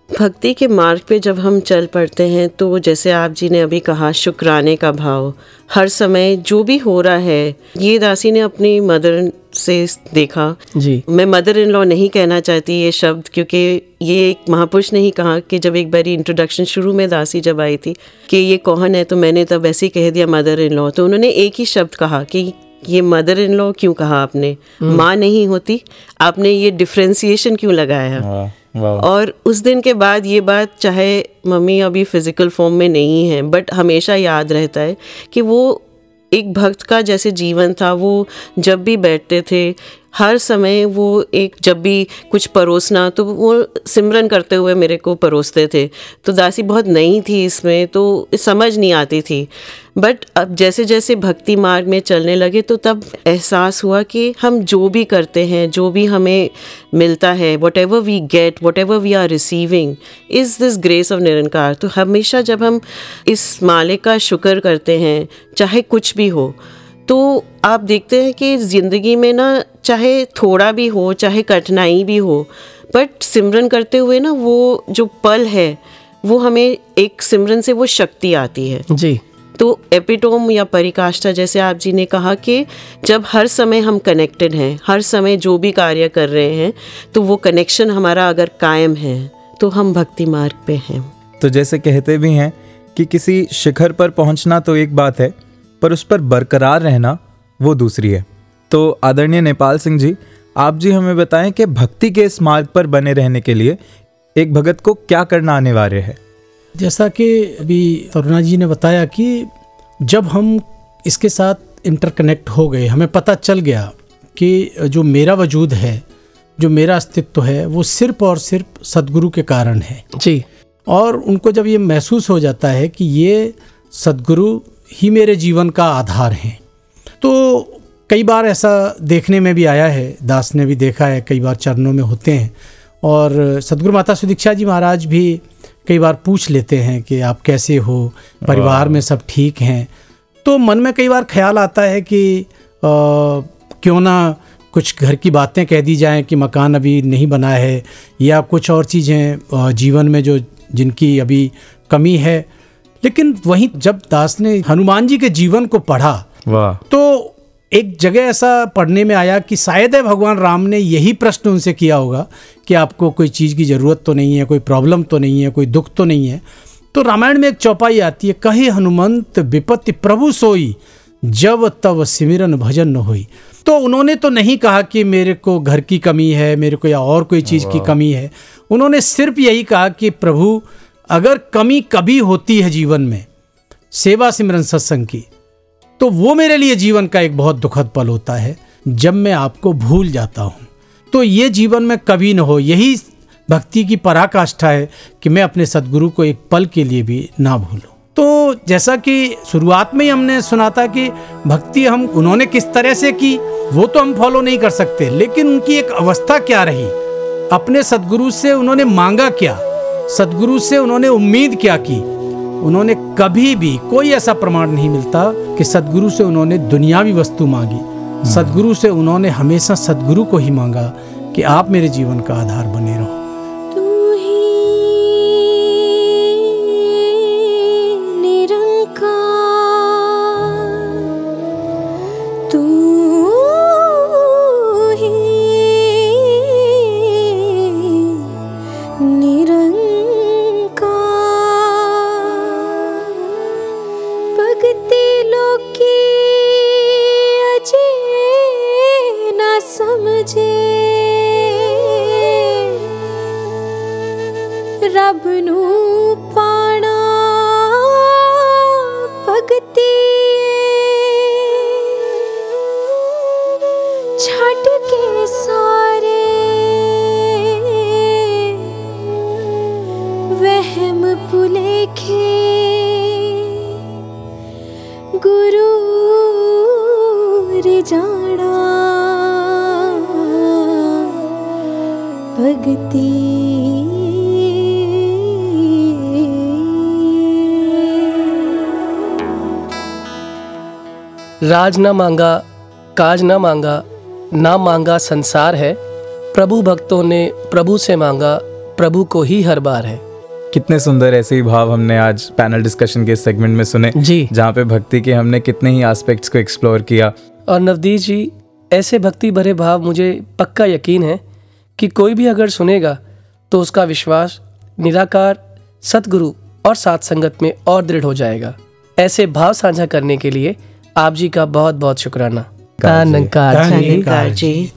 भक्ति के मार्ग पे जब हम चल पड़ते हैं तो जैसे आप जी ने अभी कहा शुक्राने का भाव। हर समय जो भी हो रहा है ये दासी ने अपनी मदर से देखा। जी। मैं मदर इन लॉ नहीं कहना चाहती ये शब्द क्योंकि ये एक महापुरुष ने ही कहा कि जब एक बारी इंट्रोडक्शन शुरू में दासी जब आई थी कि ये कौन है तो मैंने तब ऐसे ही कह दिया मदर इन लॉ। तो उन्होंने एक ही शब्द कहा कि ये मदर इन लॉ क्यों कहा आपने? माँ नहीं होती आपने ये डिफ्रेंसिएशन क्यों लगाया? वाह और उस दिन के बाद ये बात चाहे मम्मी अभी फ़िज़िकल फॉर्म में नहीं है बट हमेशा याद रहता है कि वो एक भक्त का जैसे जीवन था, वो जब भी बैठते थे हर समय वो एक जब भी कुछ परोसना तो वो सिमरन करते हुए मेरे को परोसते थे। तो दासी बहुत नई थी इसमें तो समझ नहीं आती थी। बट अब जैसे जैसे भक्ति मार्ग में चलने लगे तो तब एहसास हुआ कि हम जो भी करते हैं, जो भी हमें मिलता है whatever we get whatever we are receiving is this grace of Nirankar तो हमेशा जब हम इस मालिक का शुक्र करते हैं, चाहे कुछ भी हो तो आप देखते हैं कि ज़िंदगी में ना चाहे थोड़ा भी हो चाहे कठिनाई भी हो बट सिमरन करते हुए ना वो जो पल है वो हमें एक सिमरन से वो शक्ति आती है। जी। तो एपिटोम या परिकाष्ठा जैसे आप जी ने कहा कि जब हर समय हम कनेक्टेड हैं हर समय जो भी कार्य कर रहे हैं तो वो कनेक्शन हमारा अगर कायम है तो हम भक्ति मार्ग पे हैं। तो जैसे कहते भी हैं कि किसी शिखर पर पहुँचना तो एक बात है पर उस पर बरकरार रहना वो दूसरी है। तो आदरणीय नेपाल सिंह जी आप जी हमें बताएँ कि भक्ति के इस मार्ग पर बने रहने के लिए एक भगत को क्या करना अनिवार्य है? जैसा कि अभी तरुणा जी ने बताया कि जब हम इसके साथ इंटरकनेक्ट हो गए हमें पता चल गया कि जो मेरा वजूद है जो मेरा अस्तित्व है वो सिर्फ़ और सिर्फ़ सदगुरु के कारण है। जी। और उनको जब ये महसूस हो जाता है कि ये सदगुरु ही मेरे जीवन का आधार हैं। तो कई बार ऐसा देखने में भी आया है दास ने भी देखा है कई बार चरणों में होते हैं। और सदगुरु माता सुदीक्षा जी महाराज भी कई बार पूछ लेते हैं कि आप कैसे हो परिवार में सब ठीक हैं। तो मन में कई बार ख्याल आता है कि आ, क्यों ना कुछ घर की बातें कह दी जाएँ कि मकान अभी नहीं बना है या कुछ और चीज़ें जीवन में जो जिनकी अभी कमी है लेकिन वहीं जब दास ने हनुमान जी के जीवन को पढ़ा वाह। तो एक जगह ऐसा पढ़ने में आया कि शायद है भगवान राम ने यही प्रश्न उनसे किया होगा कि आपको कोई चीज़ की ज़रूरत तो नहीं है कोई प्रॉब्लम तो नहीं है कोई दुख तो नहीं है। तो रामायण में एक चौपाई आती है कहे हनुमंत विपत्ति प्रभु सोई जब तब सिमरन भजन न हुई। तो उन्होंने तो नहीं कहा कि मेरे को घर की कमी है मेरे को या और कोई चीज़ की कमी है। उन्होंने सिर्फ़ यही कहा कि प्रभु अगर कमी कभी होती है जीवन में, सेवा सिमरन सत्संग की तो वो मेरे लिए जीवन का एक बहुत दुखद पल होता है, जब मैं आपको भूल जाता हूँ। तो ये जीवन में कभी न हो, यही भक्ति की पराकाष्ठा है कि मैं अपने सदगुरु को एक पल के लिए भी ना भूलूं। तो जैसा कि शुरुआत में ही हमने सुना था कि भक्ति हम उन्होंने किस तरह से की, वो तो हम फॉलो नहीं कर सकते, लेकिन उनकी एक अवस्था क्या रही? अपने सदगुरु से उन्होंने मांगा क्या? सदगुरु से उन्होंने उम्मीद क्या की? उन्होंने कभी भी कोई ऐसा प्रमाण नहीं मिलता कि सदगुरु से उन्होंने दुनियावी वस्तु मांगी। सदगुरु से उन्होंने हमेशा सदगुरु को ही मांगा कि आप मेरे जीवन का आधार बने रहो। गुरूर जाना भगती राज ना मांगा, काज ना मांगा ना मांगा संसार है। प्रभु भक्तों ने प्रभु से मांगा, प्रभु को ही हर बार है। कितने सुंदर ऐसे ही भाव हमने आज पैनल डिस्कशन के सेगमेंट में सुने जी। जहाँ पे भक्ति के हमने कितने ही एस्पेक्ट्स को एक्सप्लोर किया। और नवदीप जी ऐसे भक्ति भरे भाव मुझे पक्का यकीन है कि कोई भी अगर सुनेगा तो उसका विश्वास निराकार सतगुरु और सात संगत में और दृढ़ हो जाएगा। ऐसे भाव साझा करने के लिए आप जी का बहुत बहुत शुक्राना धन्यकार जी।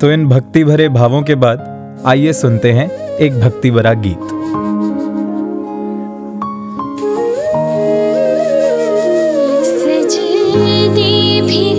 तो इन भक्ति भरे भावों के बाद आइए सुनते हैं एक भक्ति भरा गीत भी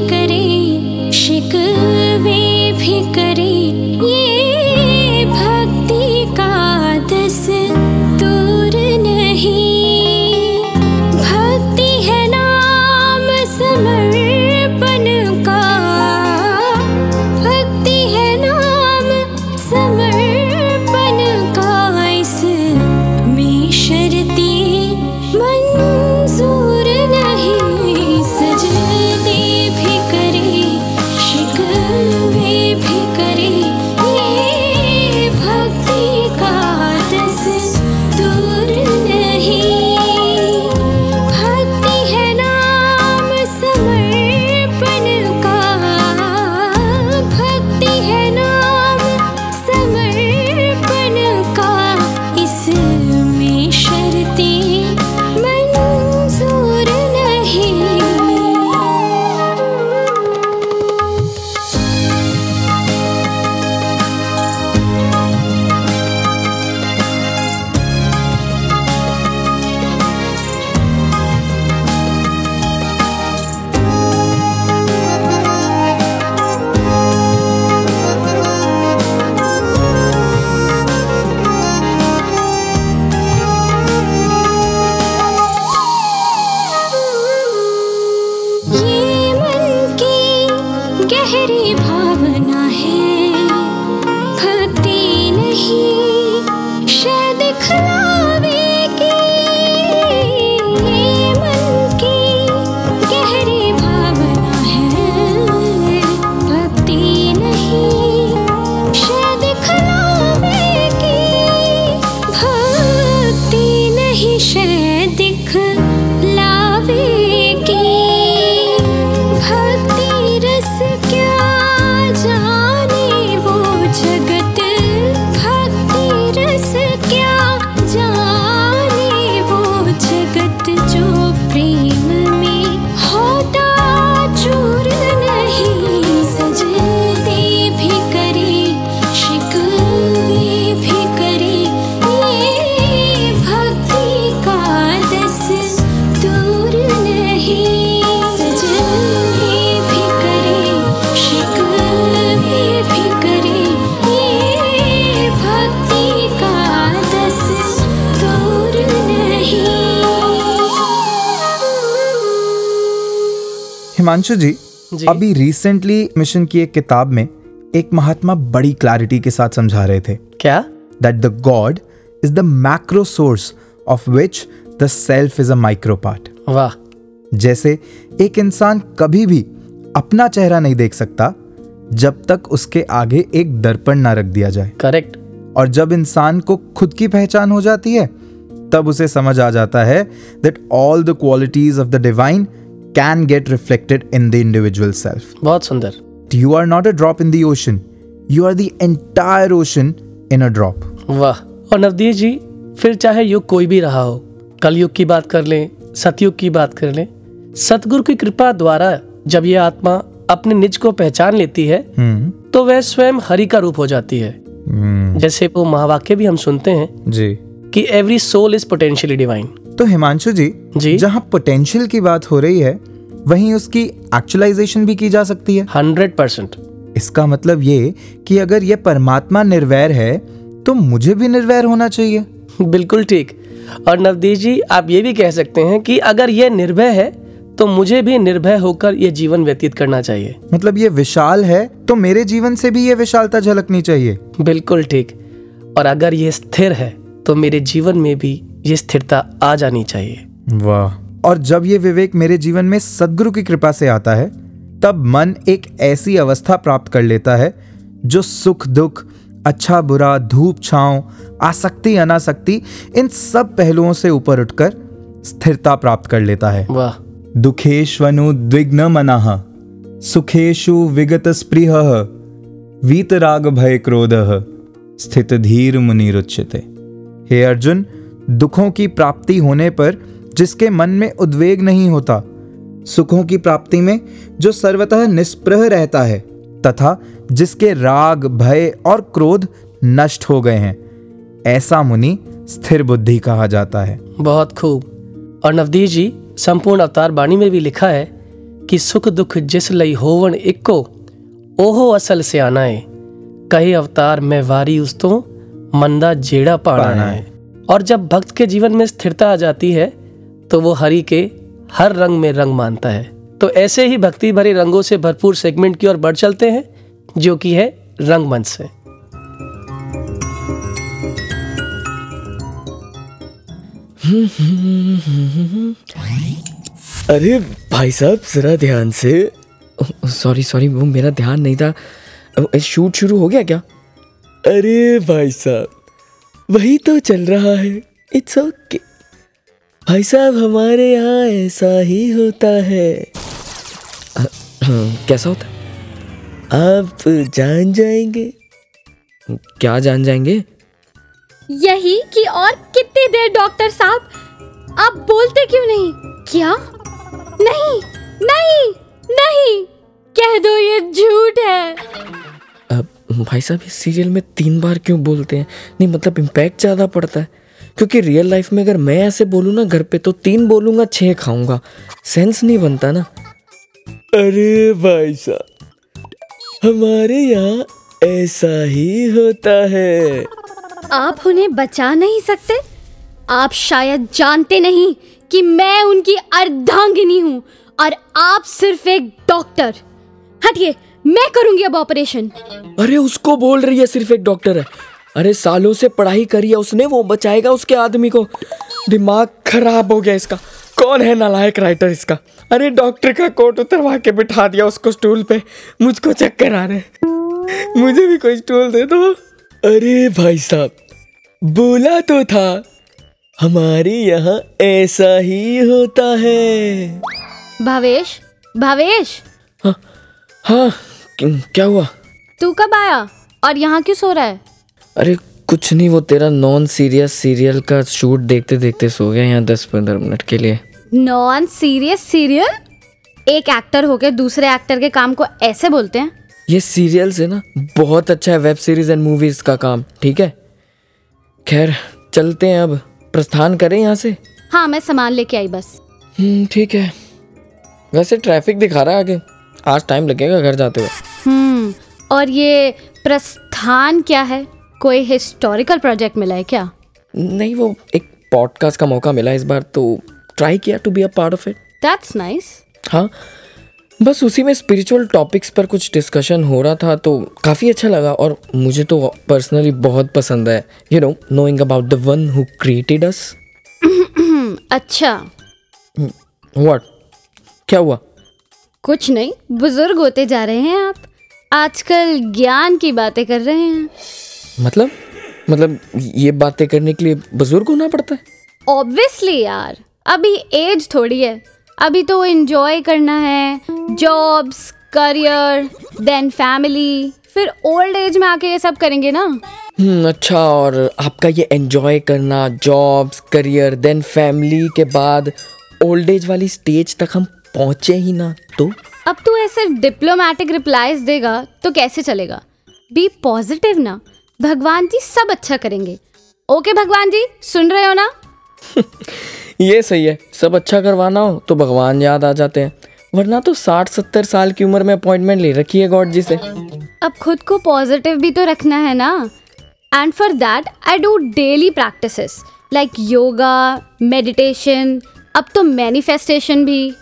अभी रिसेंटली मिशन की एक किताब में एक महात्मा बड़ी क्लैरिटी के साथ समझा रहे थे। क्या? That the God is the macro source of which the self is a micro part वाह जैसे एक इंसान कभी भी अपना चेहरा नहीं देख सकता जब तक उसके आगे एक दर्पण ना रख दिया जाए। करेक्ट और जब इंसान को खुद की पहचान हो जाती है तब उसे समझ आ जाता है that all the qualities of the divine can get reflected in the individual self बहुत सुंदर। You are not a drop in the ocean you are the entire ocean in a drop वाह। और नवदीप जी फिर चाहे युग कोई भी रहा हो कलयुग की बात कर लें सतयुग की बात कर लें सतगुरु की कृपा द्वारा जब ये आत्मा अपने निज को पहचान लेती है हम्म। तो वह स्वयं हरि का रूप हो जाती है। हम्म, जैसे वो महावाक्य भी हम सुनते हैं जी। कि every soul is potentially divine तो हिमांशु जी जी। जहाँ पोटेंशियल की बात हो रही है वहीं उसकी एक्चुअलाइजेशन भी की जा सकती है। Hundred percent. इसका मतलब ये कि अगर ये परमात्मा निर्वैर है तो मुझे भी निर्वैर होना चाहिए। बिल्कुल ठीक। और नवदीप जी आप ये भी कह सकते हैं कि अगर यह निर्भय है तो मुझे भी निर्भय होकर ये जीवन व्यतीत करना चाहिए। मतलब ये विशाल है तो मेरे जीवन से भी ये विशालता झलकनी चाहिए। बिल्कुल ठीक। और अगर ये स्थिर है तो मेरे जीवन में भी ये स्थिरता आ जानी चाहिए। वाह। और जब ये विवेक मेरे जीवन में सदगुरु की कृपा से आता है तब मन एक ऐसी अवस्था प्राप्त कर लेता है जो सुख दुख अच्छा बुरा धूप छांव आसक्ति अनासक्ति इन सब पहलुओं से ऊपर उठकर स्थिरता प्राप्त कर लेता है। वाह। दुखेष्वनु द्विग्न मनः सुखेषु विगत स्पृह वीतराग भय क्रोध स्थित धीर मुनिरुच्यते हे अर्जुन दुखों की प्राप्ति होने पर जिसके मन में उद्वेग नहीं होता सुखों की प्राप्ति में जो सर्वतः निष्प्रह रहता है तथा जिसके राग भय और क्रोध नष्ट हो गए हैं ऐसा मुनि स्थिर बुद्धि कहा जाता है। बहुत खूब। और नवदीप जी संपूर्ण अवतार बाणी में भी लिखा है कि सुख दुख जिस लई होवन इक्को ओहो असल से आना है कहे अवतार में वारी उस तो मंदा जेड़ा पाना पाना है और जब भक्त के जीवन में स्थिरता आ जाती है तो वो हरि के हर रंग में रंग मानता है। तो ऐसे ही भक्ति भरे रंगों से भरपूर सेगमेंट की ओर बढ़ चलते हैं जो कि है रंगमंच से। अरे भाई साहब जरा ध्यान से। सॉरी सॉरी वो मेरा ध्यान नहीं था। शूट शुरू हो गया क्या? अरे भाई साहब। वही तो चल रहा है। इट्स ओके भाई साहब हमारे यहाँ ऐसा ही होता है। अ, [clears throat] कैसा होता है? आप जान जाएँगे। क्या जान जाएँगे? यही कि और कितनी देर डॉक्टर साहब आप बोलते क्यों नहीं? क्या? नहीं नहीं नहीं। कह दो ये झूठ है। भाई साहब इस सीरियल में तीन बार क्यों बोलते हैं? नहीं मतलब इम्पैक्ट ज़्यादा पड़ता है। क्योंकि रियल लाइफ में अगर मैं ऐसे बोलूँ ना घर पे तो तीन बोलूँगा छः खाऊँगा। सेंस नहीं बनता ना। अरे भाई साहब हमारे यहाँ ऐसा ही होता है। आप उन्हें बचा नहीं सकते? आप शायद जानते नहीं कि मैं उनकी अर्धांगिनी हूँ और आप सिर्फ़ एक डॉक्टर हटिए मैं करूँगी अब ऑपरेशन। अरे उसको बोल रही है सिर्फ़ एक डॉक्टर है। अरे सालों से पढ़ाई करी है उसने वो बचाएगा उसके आदमी को। दिमाग खराब हो गया इसका। कौन है नालायक राइटर इसका? अरे डॉक्टर का कोट उतरवा के बिठा दिया उसको स्टूल पे। मुझको चक्कर आ रहे मुझे भी कोई स्टूल दे दो। अरे भाई साहब बोला तो था हमारे यहाँ ऐसा ही होता है। भावेश भावेश। हाँ क्या क्या हुआ? तू कब आया? और यहाँ क्यों सो रहा है? अरे कुछ नहीं वो तेरा नॉन सीरियस सीरियल का शूट देखते देखते सो गया यहाँ दस पंद्रह मिनट के लिए। नॉन सीरियस सीरियल एक एक्टर होके दूसरे एक्टर के काम को ऐसे बोलते हैं? ये सीरियल से ना बहुत अच्छा है वेब सीरीज़ एंड मूवीज़ का काम ठीक है? खैर चलते हैं अब। प्रस्थान करें यहाँ से। हाँ मैं सामान लेके आई बस। हम्म, ठीक है। वैसे ट्रैफ़िक दिखा रहा है आगे। आज टाइम लगेगा घर जाते हुए। हम्म और ये प्रस्थान क्या है? कोई हिस्टोरिकल प्रोजेक्ट मिला है क्या? नहीं वो एक पॉडकास्ट का मौका मिला इस बार तो ट्राई किया to be a part of it that's nice हाँ बस उसी में स्पिरिचुअल टॉपिक्स पर कुछ डिस्कशन हो रहा था तो काफ़ी अच्छा लगा और मुझे तो पर्सनली बहुत पसंद है you know knowing about the one who created us अच्छा। व्हाट क्या हुआ? कुछ नहीं बुज़ुर्ग होते जा रहे हैं आप। आजकल ज्ञान की बातें कर रहे हैं। मतलब? मतलब ये बातें करने के लिए बुज़ुर्ग होना पड़ता है? ऑब्वियसली यार अभी एज थोड़ी है। अभी तो एंजॉय करना है जॉब्स करियर देन फैमिली फिर ओल्ड एज में आके ये सब करेंगे ना। हम्म अच्छा और आपका ये एंजॉय करना जॉब्स करियर देन फैमिली के बाद ओल्ड एज वाली स्टेज तक हम पहुँचे ही ना तो? अब तू ऐसे डिप्लोमेटिक रिप्लाईज देगा तो कैसे चलेगा? बी पॉजिटिव ना। भगवान जी सब अच्छा करेंगे। ओके भगवान जी सुन रहे हो ना? [laughs] ये सही है। सब अच्छा करवाना हो तो भगवान याद आ जाते हैं। वरना तो साठ सत्तर साल की उम्र में अपॉइंटमेंट ले रखी है गॉड जी से। अब खुद को पॉजिटिव भी तो रखना है ना। And for that I do daily practices like yoga meditation अब तो मैनिफेस्टेशन भी।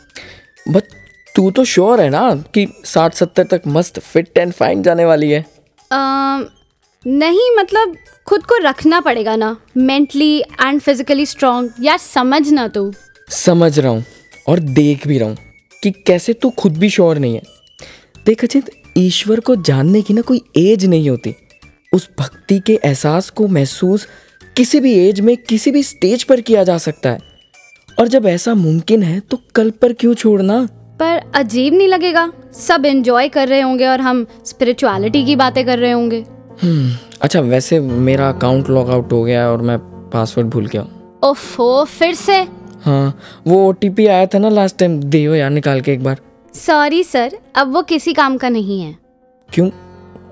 बट तू तो श्योर है ना कि साठ सत्तर तक मस्त फिट एंड फाइन जाने वाली है? अम, नहीं मतलब खुद को रखना पड़ेगा ना मेंटली एंड फिजिकली स्ट्रांग यार समझना तू। समझ रहा हूँ और देख भी रहा हूँ कि कैसे तू खुद भी श्योर नहीं है। देख अचिंत ईश्वर को जानने की ना कोई एज नहीं होती। उस भक्ति के एहसास को महसूस किसी भी एज में किसी भी स्टेज पर किया जा सकता है। और जब ऐसा मुमकिन है तो कल पर क्यों छोड़ना? पर अजीब नहीं लगेगा? सब एंजॉय कर रहे होंगे और हम स्पिरिचुअलिटी की बातें कर रहे होंगे। हम्म, अच्छा वैसे मेरा अकाउंट लॉग आउट हो गया और मैं पासवर्ड भूल गया ओफो फिर से? हाँ वो ओटीपी आया था ना लास्ट टाइम दियो यार निकाल के एक बार। सॉरी सर अब वो किसी काम का नहीं है। क्यों?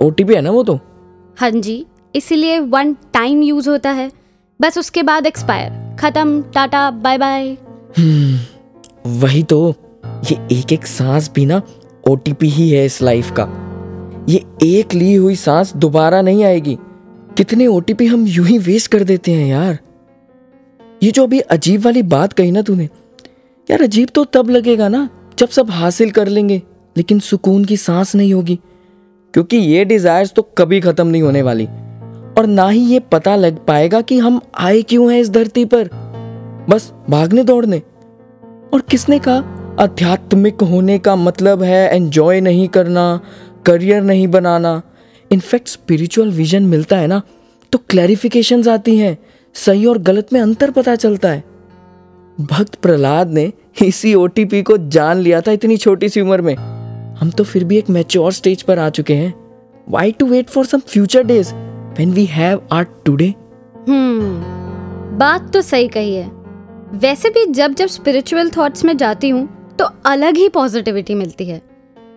ओ है ना वो तो? हाँ जी इसीलिए वन टाइम यूज़ होता है। बस उसके बाद एक्सपायर खत्म टाटा बाय बाय वही तो। ये एक एक सांस भी ना ओ ही है इस लाइफ का। ये एक ली हुई सांस दोबारा नहीं आएगी। कितने ओटीपी हम यूँ ही वेस्ट कर देते हैं यार। ये जो अभी अजीब वाली बात कही ना तूने, यार अजीब तो तब लगेगा ना जब सब हासिल कर लेंगे, लेकिन सुकून की सांस नहीं होगी। क्योंकि ये डिजायर्स तो कभी खत्म नहीं होने वाली। और ना ही ये पता लग पाएगा कि हम आए क्यों हैं इस धरती पर। बस भागने दौड़ने। और किसने कहा? आध्यात्मिक होने का मतलब है एंजॉय नहीं करना करियर नहीं बनाना। इनफैक्ट स्पिरिचुअल विजन मिलता है ना तो क्लैरिफिकेशंस आती हैं, सही और गलत में अंतर पता चलता है। भक्त प्रहलाद ने इसी ओ को जान लिया था इतनी छोटी सी उम्र में। हम तो फिर भी एक मैच्योर स्टेज पर आ चुके हैं। Why to wait for some future days when we have बात तो सही कही है। वैसे भी जब जब स्पिरिचुअल थॉट्स में जाती हूँ तो अलग ही पॉजिटिविटी मिलती है।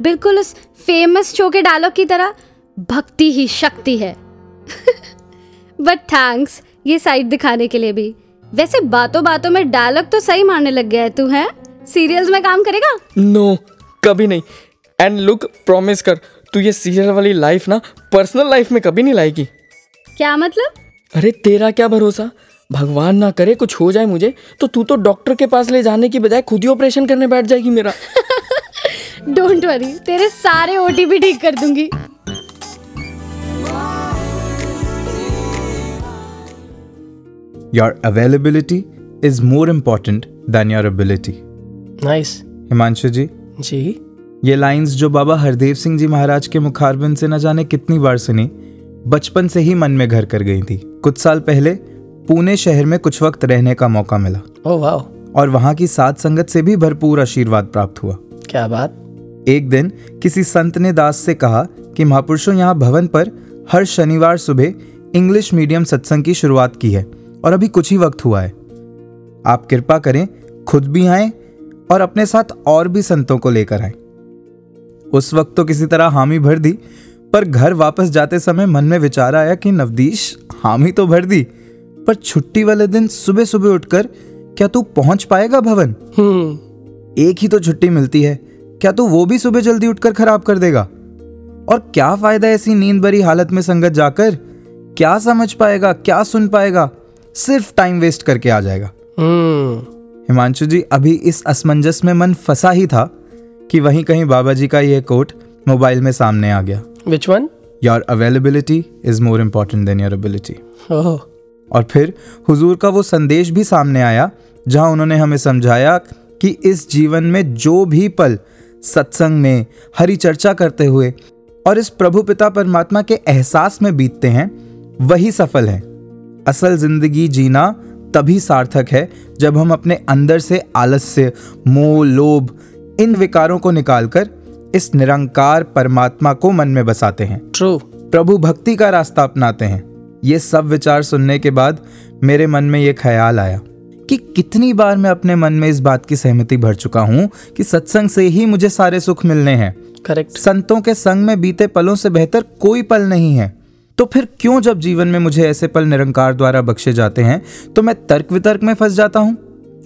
बिल्कुल उस फ़ेमस शो के डायलॉग की तरह भक्ति ही शक्ति है। [laughs] बट थैंक्स ये साइड दिखाने के लिए भी। वैसे बातों बातों में डायलॉग तो सही मारने लग गया है तू है? सीरियल्स में काम करेगा? नो no, कभी नहीं। एंड लुक प्रॉमिस कर तू ये सीरियल वाली लाइफ ना पर्सनल लाइफ में कभी नहीं लाएगी। क्या मतलब? अरे तेरा क्या भरोसा? भगवान ना करे कुछ हो जाए मुझे तो तू तो डॉक्टर के पास ले जाने की बजाय खुद ही ऑपरेशन करने बैठ जाएगी मेरा। [laughs] डोंट वरी तेरे सारे ओटीपी ठीक कर दूँगी। Your availability is more important than your ability. Nice Himanshu ji. जी। ये लाइंस जो बाबा हरदेव सिंह जी महाराज के मुखारबिन से न जाने कितनी बार सुनी बचपन से ही मन में घर कर गई थी। कुछ साल पहले पुणे शहर में कुछ वक्त रहने का मौका मिला। Oh wow. और वहाँ की सात संगत से भी भरपूर आशीर्वाद प्राप्त हुआ। क्या बात। एक दिन किसी संत ने दास से कहा कि महापुरुषों यहाँ भवन पर हर शनिवार सुबह इंग्लिश मीडियम सत्संग की शुरुआत की है और अभी कुछ ही वक्त हुआ है। आप कृपा करें खुद भी आए और अपने साथ और भी संतों को लेकर आए। उस वक्त तो किसी तरह हामी भर दी पर घर वापस जाते समय मन में विचार आया कि नवदीश हामी तो भर दी। पर छुट्टी वाले दिन सुबह सुबह उठकर क्या तू पहुँच पाएगा भवन? हम्म। एक ही तो छुट्टी मिलती है। क्या तू वो भी सुबह जल्दी उठकर खराब कर देगा? और क्या फ़ायदा ऐसी नींद भरी हालत में संगत जाकर? क्या समझ पाएगा क्या सुन पाएगा? सिर्फ़ टाइम वेस्ट करके आ जाएगा। हम्म। हिमांशु जी अभी इस असमंजस में मन फंसा ही था कि वहीं कहीं बाबा जी का यह कोट मोबाइल में सामने आ गया। Which one your availability is more important than your ability oh और फिर हुजूर का वो संदेश भी सामने आया जहाँ उन्होंने हमें समझाया कि इस जीवन में जो भी पल सत्संग में हरि चर्चा करते हुए और इस प्रभु पिता परमात्मा के एहसास में बीतते हैं वही सफल है। असल ज़िंदगी जीना तभी सार्थक है जब हम अपने अंदर से आलस्य मोह लोभ इन विकारों को निकालकर इस निरंकार परमात्मा को मन में बसाते हैं। ट्रू प्रभु भक्ति का रास्ता अपनाते हैं। ये सब विचार सुनने के बाद मेरे मन में ये ख्याल आया कि कितनी बार मैं अपने मन में इस बात की सहमति भर चुका हूँ कि सत्संग से ही मुझे सारे सुख मिलने हैं। करेक्ट संतों के संग में बीते पलों से बेहतर कोई पल नहीं है। तो फिर क्यों जब जीवन में मुझे ऐसे पल निरंकार द्वारा बख्शे जाते हैं तो मैं तर्क वितर्क में फंस जाता हूँ?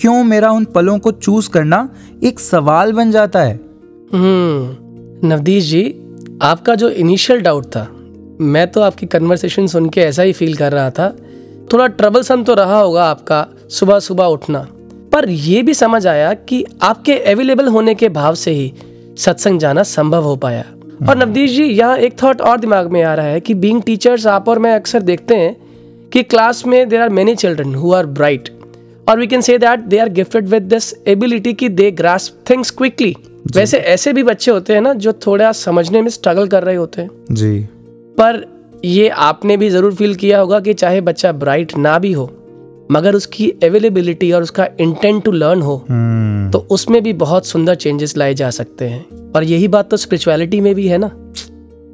क्यों मेरा उन पलों को चूज़ करना एक सवाल बन जाता है? हम्म नवदीश जी आपका जो इनिशियल डाउट था मैं तो आपकी कन्वर्सेशन सुन के ऐसा ही फील कर रहा था। थोड़ा ट्रबलसम तो रहा होगा आपका सुबह सुबह उठना। पर यह भी समझ आया कि आपके अवेलेबल होने के भाव से ही सत्संग जाना संभव हो पाया। और नवदीश जी यहाँ एक थॉट और दिमाग में आ रहा है कि बीइंग टीचर्स आप और मैं अक्सर देखते हैं कि क्लास में there are many children who are bright और we can say that they are gifted with this ability कि दे ग्रास्प थिंग्स क्विकली वैसे ऐसे भी बच्चे होते हैं ना जो थोड़ा समझने में स्ट्रगल कर रहे होते हैं। जी। पर ये आपने भी ज़रूर फील किया होगा कि चाहे बच्चा ब्राइट ना भी हो मगर उसकी अवेलेबिलिटी और उसका इंटेंट टू लर्न हो हम्म। तो उसमें भी बहुत सुंदर चेंजेस लाए जा सकते हैं। और यही बात तो स्पिरिचुअलिटी में भी है ना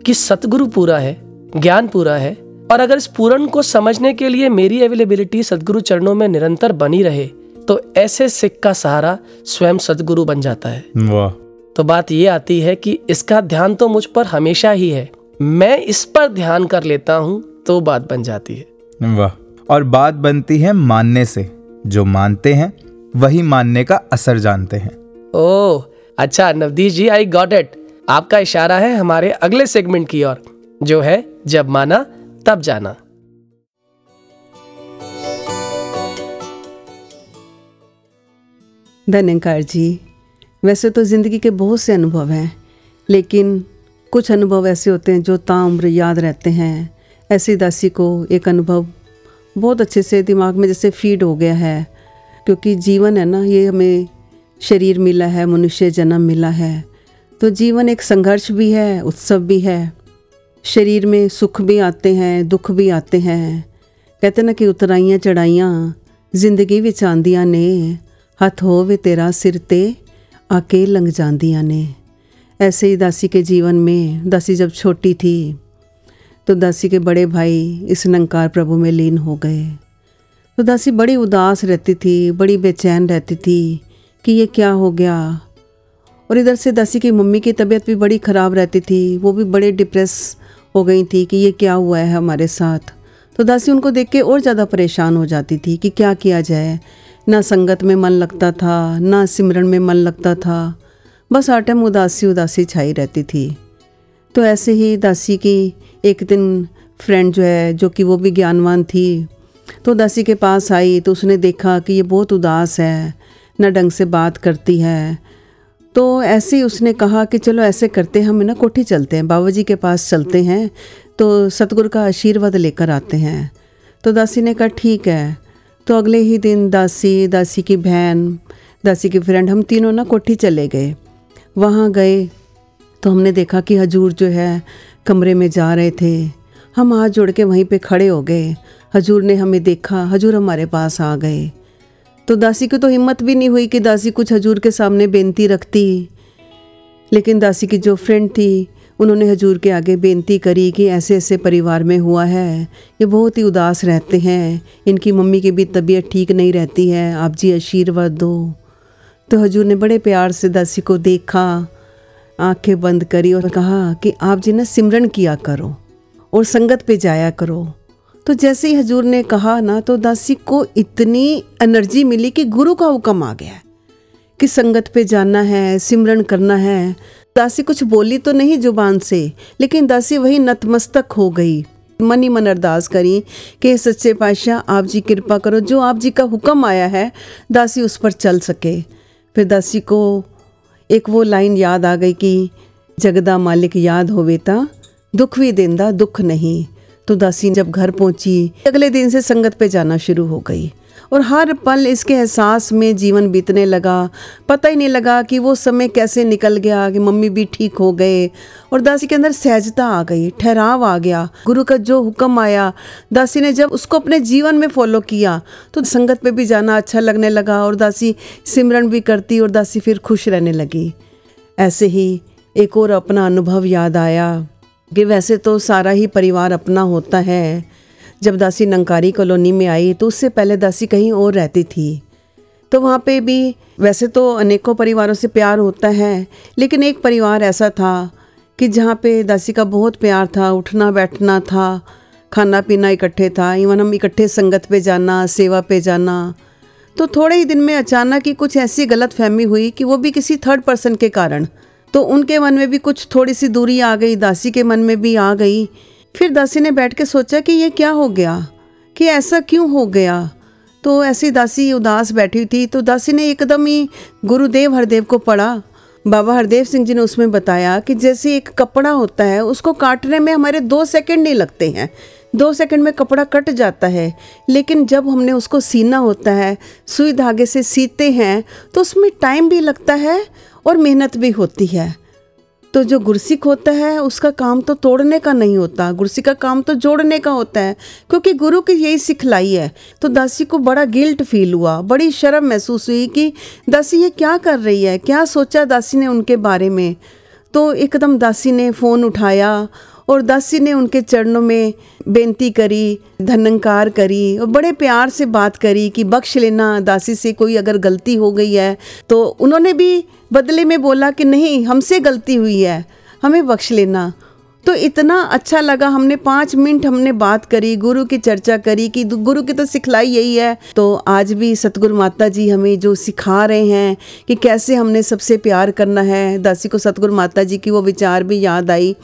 कि सतगुरु पूरा है ज्ञान पूरा है और अगर इस पूर्ण को समझने के लिए मेरी अवेलेबिलिटी सदगुरु चरणों में निरंतर बनी रहे तो ऐसे सिख का सहारा स्वयं सदगुरु बन जाता है। वाह। तो बात ये आती है कि इसका ध्यान तो मुझ पर हमेशा ही है मैं इस पर ध्यान कर लेता हूँ तो बात बन जाती है। वाह। और बात बनती है मानने से। जो मानते हैं वही मानने का असर जानते हैं। ओह अच्छा नवदीश जी आई गॉट इट आपका इशारा है हमारे अगले सेगमेंट की ओर। जो है जब माना तब जाना। धन्यकार जी। वैसे तो ज़िंदगी के बहुत से अनुभव हैं लेकिन कुछ अनुभव ऐसे होते हैं जो ताउम्र याद रहते हैं ऐसी दासी को एक अनुभव बहुत अच्छे से दिमाग में जैसे फीड हो गया है क्योंकि जीवन है ना ये हमें शरीर मिला है मनुष्य जन्म मिला है तो जीवन एक संघर्ष भी है उत्सव भी है शरीर में सुख भी आते हैं दुख भी आते हैं कहते ना कि उतराइयाँ चढ़ाइयाँ ਜ਼ਿੰਦਗੀ ਵਿੱਚ ਆਂਦੀਆਂ ਨੇ ਹੱਥ ਹੋਵੇ तेरा सिर ते आके लंघ जांदियाँ ने ऐसे ही दासी के जीवन में, दासी जब छोटी थी तो दासी के बड़े भाई इस नंकार प्रभु में लीन हो गए। तो दासी बड़ी उदास रहती थी, बड़ी बेचैन रहती थी कि ये क्या हो गया। और इधर से दासी की मम्मी की तबीयत भी बड़ी ख़राब रहती थी, वो भी बड़े डिप्रेस हो गई थी कि ये क्या हुआ है हमारे साथ। तो दासी उनको देख के और ज़्यादा परेशान हो जाती थी कि क्या किया जाए। ना संगत में मन लगता था, ना सिमरन में मन लगता था। बस टाइम उदासी उदासी छाई रहती थी। तो ऐसे ही दासी की एक दिन फ्रेंड जो है, जो कि वो भी ज्ञानवान थी तो दासी के पास आई तो उसने देखा कि ये बहुत उदास है, न ढंग से बात करती है। तो ऐसे ही उसने कहा कि चलो ऐसे करते हैं, हम ना कोठी चलते हैं बाबा जी के पास चलते हैं तो सतगुरु का आशीर्वाद लेकर आते हैं। तो दासी ने कहा, ठीक है। तो अगले ही दिन दासी दासी की बहन, दासी की फ्रेंड हम तीनों ना कोठी चले गए। वहाँ गए तो हमने देखा कि हजूर जो है कमरे में जा रहे थे। हम हाथ जोड़ के वहीं पे खड़े हो गए। हजूर ने हमें देखा, हजूर हमारे पास आ गए। तो दासी की तो हिम्मत भी नहीं हुई कि दासी कुछ हजूर के सामने बेनती रखती। लेकिन दासी की जो फ्रेंड थी, उन्होंने हजूर के आगे बेनती करी कि ऐसे ऐसे परिवार में हुआ है। ये बहुत ही उदास रहते हैं। इनकी मम्मी की भी तबीयत ठीक नहीं रहती है। आप जी, आशीर्वाद दो। तो हजूर ने बड़े प्यार से दासी को देखा, आँखें बंद करी और कहा कि आप जी ना सिमरन किया करो और संगत पे जाया करो। तो जैसे ही हजूर ने कहा ना तो दासी को इतनी एनर्जी मिली कि गुरु का हुक्म आ गया कि संगत पे जाना है, सिमरन करना है। दासी कुछ बोली तो नहीं ज़ुबान से, लेकिन दासी वही नतमस्तक हो गई। मन ही मन अरदास करी कि सच्चे पातशाह, आप जी कृपा करो, जो आप जी का हुक्म आया है, दासी उस पर चल सके। फिर दासी को एक वो लाइन याद आ गई कि जगदा मालिक याद होवे ता दुख भी देंदा, दुख नहीं। तो दासी जब घर पहुँची, अगले दिन से संगत पे जाना शुरू हो गई। और हर पल इसके एहसास में जीवन बीतने लगा। पता ही नहीं लगा कि वो समय कैसे निकल गया, कि मम्मी भी ठीक हो गए और दासी के अंदर सहजता आ गई, ठहराव आ गया। गुरु का जो हुक्म आया, दासी ने जब उसको अपने जीवन में फॉलो किया तो संगत पे भी जाना अच्छा लगने लगा और दासी सिमरन भी करती और दासी फिर खुश रहने लगी। ऐसे ही एक और अपना अनुभव याद आया, कि वैसे तो सारा ही परिवार अपना होता है। जब दासी नंकारी कॉलोनी में आई तो उससे पहले दासी कहीं और रहती थी। तो वहाँ पे भी वैसे तो अनेकों परिवारों से प्यार होता है, लेकिन एक परिवार ऐसा था कि जहाँ पे दासी का बहुत प्यार था, उठना, बैठना था, खाना पीना इकट्ठे था, इवन हम इकट्ठे संगत पे जाना, सेवा पे जाना। तो थोड़े ही दिन में अचानक ही कुछ ऐसी गलत फहमी हुई कि वो भी किसी थर्ड पर्सन के कारण। तो उनके मन में भी कुछ थोड़ी सी दूरी आ गई, दासी के मन में भी आ गई फिर दासी ने बैठ के सोचा कि ये क्या हो गया? कि ऐसा क्यों हो गया? तो ऐसी दासी उदास बैठी थी तो दासी ने एकदम ही गुरुदेव हरदेव को पढ़ा। बाबा हरदेव सिंह जी ने उसमें बताया कि जैसे एक कपड़ा होता है, उसको काटने में हमारे दो सेकंड नहीं लगते हैं। दो सेकंड में कपड़ा कट जाता है, लेकिन जब हमने उसको सीना होता है, सुई धागे से सीते हैं तो उसमें टाइम भी लगता है और मेहनत भी होती है। तो जो गुरसिक होता है, उसका काम तो तोड़ने का नहीं होता। गुरसिक का काम तो जोड़ने का होता है, क्योंकि गुरु की यही सिखलाई है। तो दासी को बड़ा गिल्ट फील हुआ, बड़ी शर्म महसूस हुई कि दासी ये क्या कर रही है, क्या सोचा दासी ने उनके बारे में? तो एकदम दासी ने फ़ोन उठाया और दासी ने उनके चरणों में बेनती करी, धनंकार करी और बड़े प्यार से बात करी कि बख्श लेना, दासी से कोई अगर गलती हो गई है तो उन्होंने भी बदले में बोला कि नहीं, हमसे गलती हुई है, हमें बख्श लेना। तो इतना अच्छा लगा, हमने पाँच मिनट हमने बात करी, गुरु की चर्चा करी कि गुरु की तो सिखलाई यही है। तो आज भी सतगुरु माता जी हमें जो सिखा रहे हैं कि कैसे हमने सबसे प्यार करना है, दासी को सतगुरु माता जी की वो विचार भी याद आई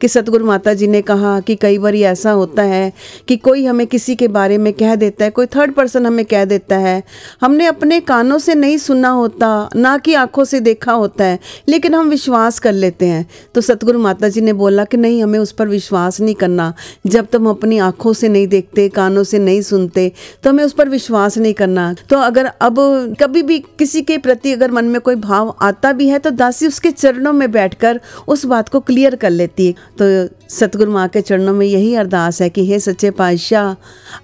कि सतगुरु माता जी ने कहा कि कई बार ऐसा होता है कि कोई हमें किसी के बारे में कह देता है, कोई थर्ड पर्सन हमें कह देता है। हमने अपने कानों से नहीं सुना होता, ना कि आँखों से देखा होता है, लेकिन हम विश्वास कर लेते हैं। तो सतगुरु माता जी ने बोला कि नहीं हमें उस पर विश्वास नहीं करना। जब तक हम अपनी आँखों से नहीं देखते, कानों से नहीं सुनते तो हमें उस पर विश्वास नहीं करना। तो अगर अब कभी भी किसी के प्रति अगर मन में कोई भाव आता भी है तो दासी उसके चरणों में बैठकर उस बात को क्लियर कर लेती है। तो सतगुरु माँ के चरणों में यही अरदास है कि, हे सच्चे पातशाह,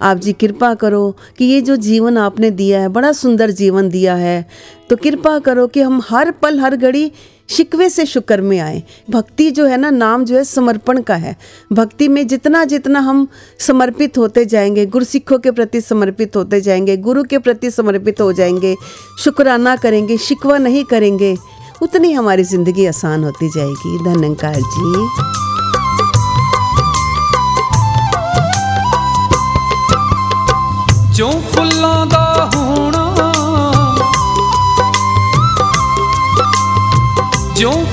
आप जी कृपा करो कि ये जो जीवन आपने दिया है, बड़ा सुंदर जीवन दिया है। तो कृपा करो कि हम हर पल, हर घड़ी शिकवे से शुक्र में आए भक्ति जो है ना नाम जो है समर्पण का है भक्ति में जितना जितना हम समर्पित होते जाएंगे गुरसिखों के प्रति समर्पित होते जाएंगे गुरु के प्रति समर्पित हो जाएंगे शुक्राना करेंगे शिकवा नहीं करेंगे उतनी हमारी ज़िंदगी आसान होती जाएगी धन्यकार जी ਜਿਉਂ ਫੁੱਲਾਂ ਦਾ ਹੋਣਾ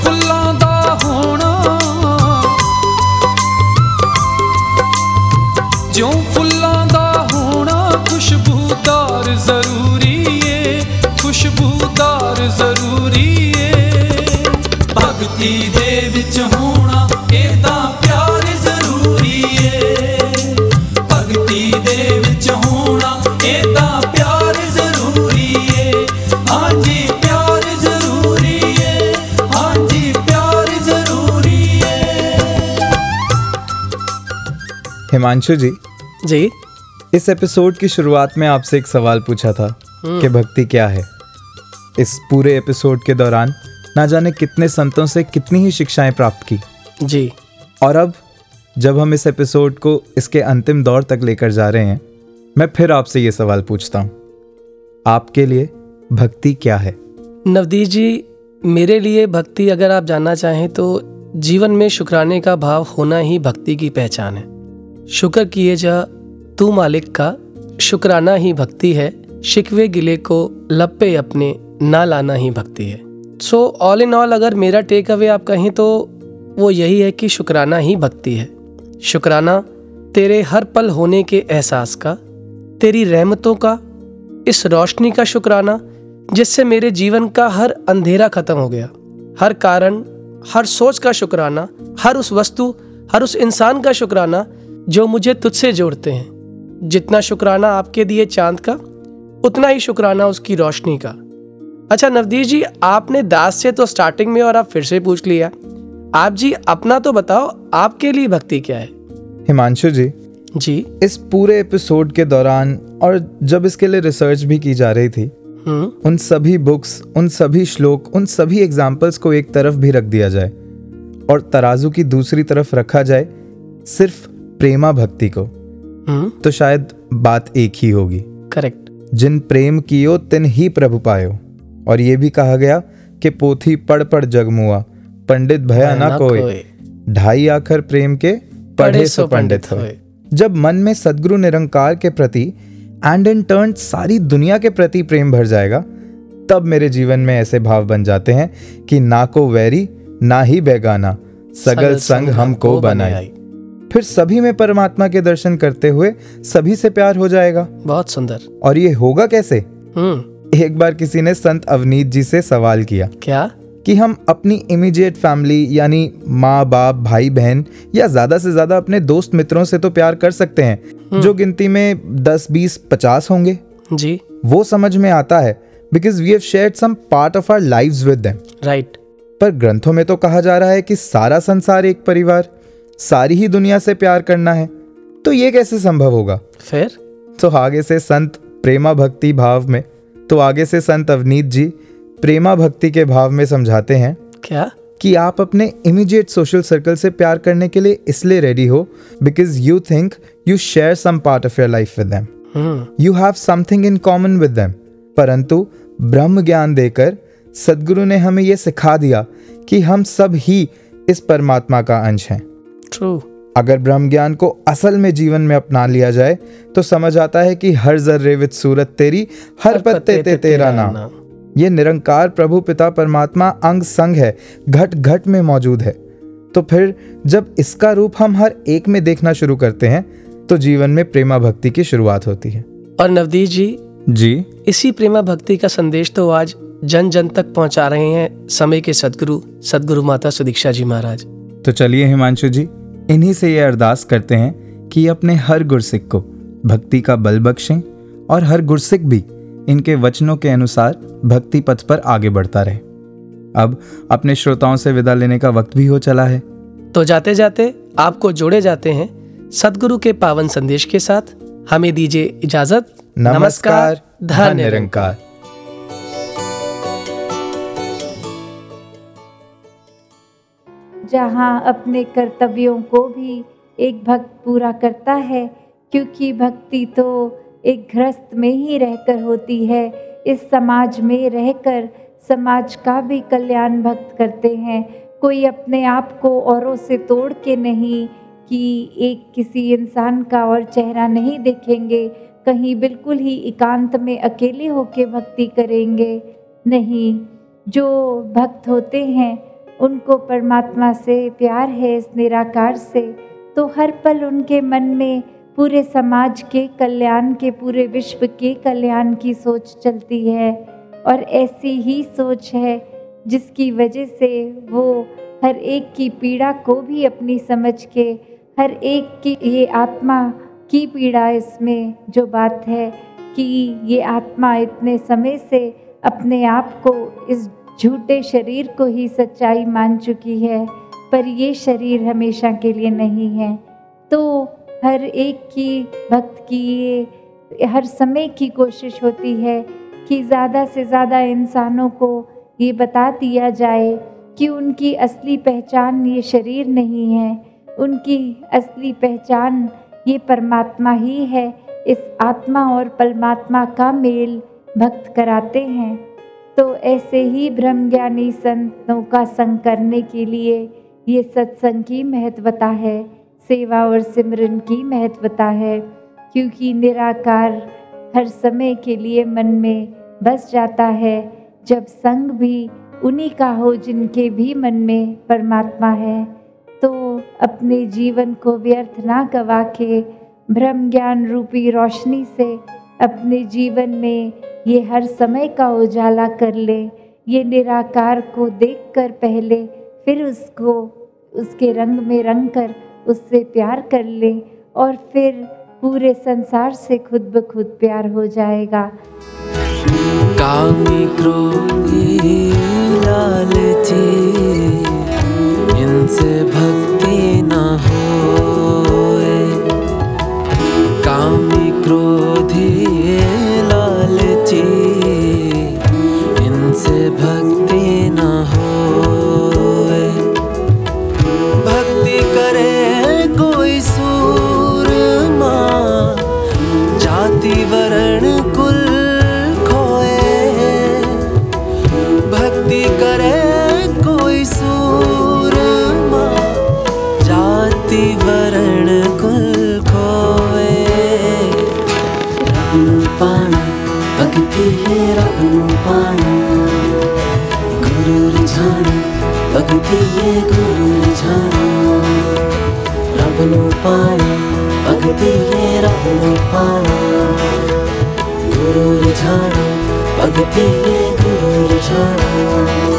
हिमांशु जी जी। इस एपिसोड की शुरुआत में आपसे एक सवाल पूछा था कि भक्ति क्या है। इस पूरे एपिसोड के दौरान ना जाने कितने संतों से कितनी ही शिक्षाएँ प्राप्त की। जी। और अब जब हम इस एपिसोड को इसके अंतिम दौर तक लेकर जा रहे हैं मैं फिर आपसे ये सवाल पूछता हूँ। आपके लिए भक्ति क्या है? नवदीप जी मेरे लिए भक्ति अगर आप जानना चाहें तो जीवन में शुक्राने का भाव होना ही भक्ति की पहचान है। शुक्र किए जा, तू मालिक का शुक्राना ही भक्ति है, शिकवे गिले को लपे अपने ना लाना ही भक्ति है। सो ऑल इन ऑल अगर मेरा टेक अवे आप कहें तो वो यही है कि शुक्राना ही भक्ति है। शुक्राना तेरे हर पल होने के एहसास का, तेरी रहमतों का, इस रोशनी का शुक्राना, जिससे मेरे जीवन का हर अंधेरा खत्म हो गया। हर कारण, हर सोच का शुक्राना, हर उस वस्तु, हर उस इंसान का शुक्राना जो मुझे तुझसे जोड़ते हैं। जितना शुक्राना आपके दिए चाँद का उतना ही शुक्राना उसकी रोशनी का। अच्छा नवदीप जी आपने दास से तो स्टार्टिंग में और आप फिर से पूछ लिया। आप जी अपना तो बताओ आपके लिए भक्ति क्या है? हिमांशु जी जी। इस पूरे एपिसोड के दौरान और जब इसके लिए रिसर्च भी की जा रही थी हम्म। उन सभी बुक्स उन सभी श्लोक उन सभी एग्जाम्पल्स को एक तरफ़ भी रख दिया जाए और तराजू की दूसरी तरफ़ रखा जाए सिर्फ़ प्रेमा भक्ति को हम्म? तो शायद बात एक ही होगी। करेक्ट जिन प्रेम कियो तिन ही प्रभु पायो। और ये भी कहा गया कि पोथी पढ़ पढ़ जगमुआ पंडित भया ना कोई ढाई आखर प्रेम के पढ़े सो पंडित होए। जब मन में सदगुरु निरंकार के प्रति एंड इन टर्न सारी दुनिया के प्रति प्रेम भर जाएगा तब मेरे जीवन में ऐसे भाव बन जाते हैं कि ना को वैरी ना ही बेगाना सगल संग हमको बनाए। फिर सभी में परमात्मा के दर्शन करते हुए सभी से प्यार हो जाएगा। बहुत सुंदर। और ये होगा कैसे? हम्म। एक बार किसी ने संत अवनीत जी से सवाल किया क्या? कि हम अपनी इमीडिएट फैमिली यानी माँ बाप भाई बहन या ज़्यादा से ज़्यादा अपने दोस्त मित्रों से तो प्यार कर सकते हैं जो गिनती में दस बीस पचास होंगे। जी। वो समझ में आता है because we have shared some part of our lives with them right पर ग्रंथों में तो कहा जा रहा है कि सारा संसार एक परिवार सारी ही दुनिया से प्यार करना है तो ये कैसे संभव होगा? फिर? तो आगे से संत प्रेमा भक्ति भाव में तो आगे से संत अवनीत जी प्रेमा भक्ति के भाव में समझाते हैं क्या? कि आप अपने इमीडिएट सोशल सर्कल से प्यार करने के लिए इसलिए रेडी हो because you think you share some part of your life with them you have something in common with them परंतु ब्रह्म ज्ञान देकर सदगुरु ने हमें यह सिखा दिया कि हम सब ही इस परमात्मा का अंश हैं। ट्रू अगर ब्रह्म ज्ञान को असल में जीवन में अपना लिया जाए तो समझ आता है कि हर जर्रे विद सूरत तेरी हर पत्ते ते तेरा नाम। ये निरंकार प्रभु पिता परमात्मा अंग संग है घट घट में मौजूद है। तो फिर जब इसका रूप हम हर एक में देखना शुरू करते हैं तो जीवन में प्रेमा भक्ति की शुरुआत होती है। और नवदीप जी जी। इसी प्रेमा भक्ति का संदेश तो आज जन जन तक पहुँचा रहे हैं समय के सदगुरु सदगुरु माता सुदीक्षा जी महाराज। तो चलिए हिमांशु जी इन्हीं से ये अरदास करते हैं कि अपने हर गुरसिक को भक्ति का बल बख्शें और हर गुरसिक भी इनके वचनों के अनुसार भक्ति पथ पर आगे बढ़ता रहे। अब अपने श्रोताओं से विदा लेने का वक्त भी हो चला है। तो जाते जाते आपको जोड़े जाते हैं सदगुरु के पावन संदेश के साथ। हमें दीजिए इजाज़त। नमस्कार धन धन्य निरंकार। जहाँ अपने कर्तव्यों को भी एक भक्त पूरा करता है, क्योंकि भक्ति तो एक गृहस्थ में ही रहकर होती है। इस समाज में रहकर समाज का भी कल्याण भक्त करते हैं। कोई अपने आप को औरों से तोड़ के नहीं कि एक किसी इंसान का और चेहरा नहीं देखेंगे, कहीं बिल्कुल ही एकांत में अकेले होके भक्ति करेंगे। नहीं, जो भक्त होते हैं उनको परमात्मा से प्यार है इस निराकार से तो हर पल उनके मन में पूरे समाज के कल्याण के, पूरे विश्व के कल्याण की सोच चलती है। और ऐसी ही सोच है जिसकी वजह से वो हर एक की पीड़ा को भी अपनी समझ के, हर एक की ये आत्मा की पीड़ा इसमें जो बात है कि ये आत्मा इतने समय से अपने आप को इस झूठे शरीर को ही सच्चाई मान चुकी है, पर ये शरीर हमेशा के लिए नहीं है। तो हर एक की भक्त की ये, हर समय की कोशिश होती है कि ज़्यादा से ज़्यादा इंसानों को ये बता दिया जाए कि उनकी असली पहचान ये शरीर नहीं है। उनकी असली पहचान ये परमात्मा ही है। इस आत्मा और परमात्मा का मेल भक्त कराते हैं। तो ऐसे ही ब्रह्मज्ञानी संतों का संग करने के लिए ये सत्संग की महत्वता है, सेवा और सिमरन की महत्वता है, क्योंकि निराकार हर समय के लिए मन में बस जाता है, जब संग भी उन्हीं का हो जिनके भी मन में परमात्मा है तो अपने जीवन को व्यर्थ ना गवा के ब्रह्म ज्ञान रूपी रोशनी से अपने जीवन में ये हर समय का उजाला कर ले, ये निराकार को देखकर पहले, फिर उसको, उसके रंग में रंग कर, उससे प्यार कर लें और फिर पूरे संसार से खुद ब खुद प्यार हो जाएगा। कामी क्रोधी इनसे भक्ति ना दिएको छ रब्नु पाना भक्तिले रब्नु गुरु छाडा भक्तिले गुरु छाडा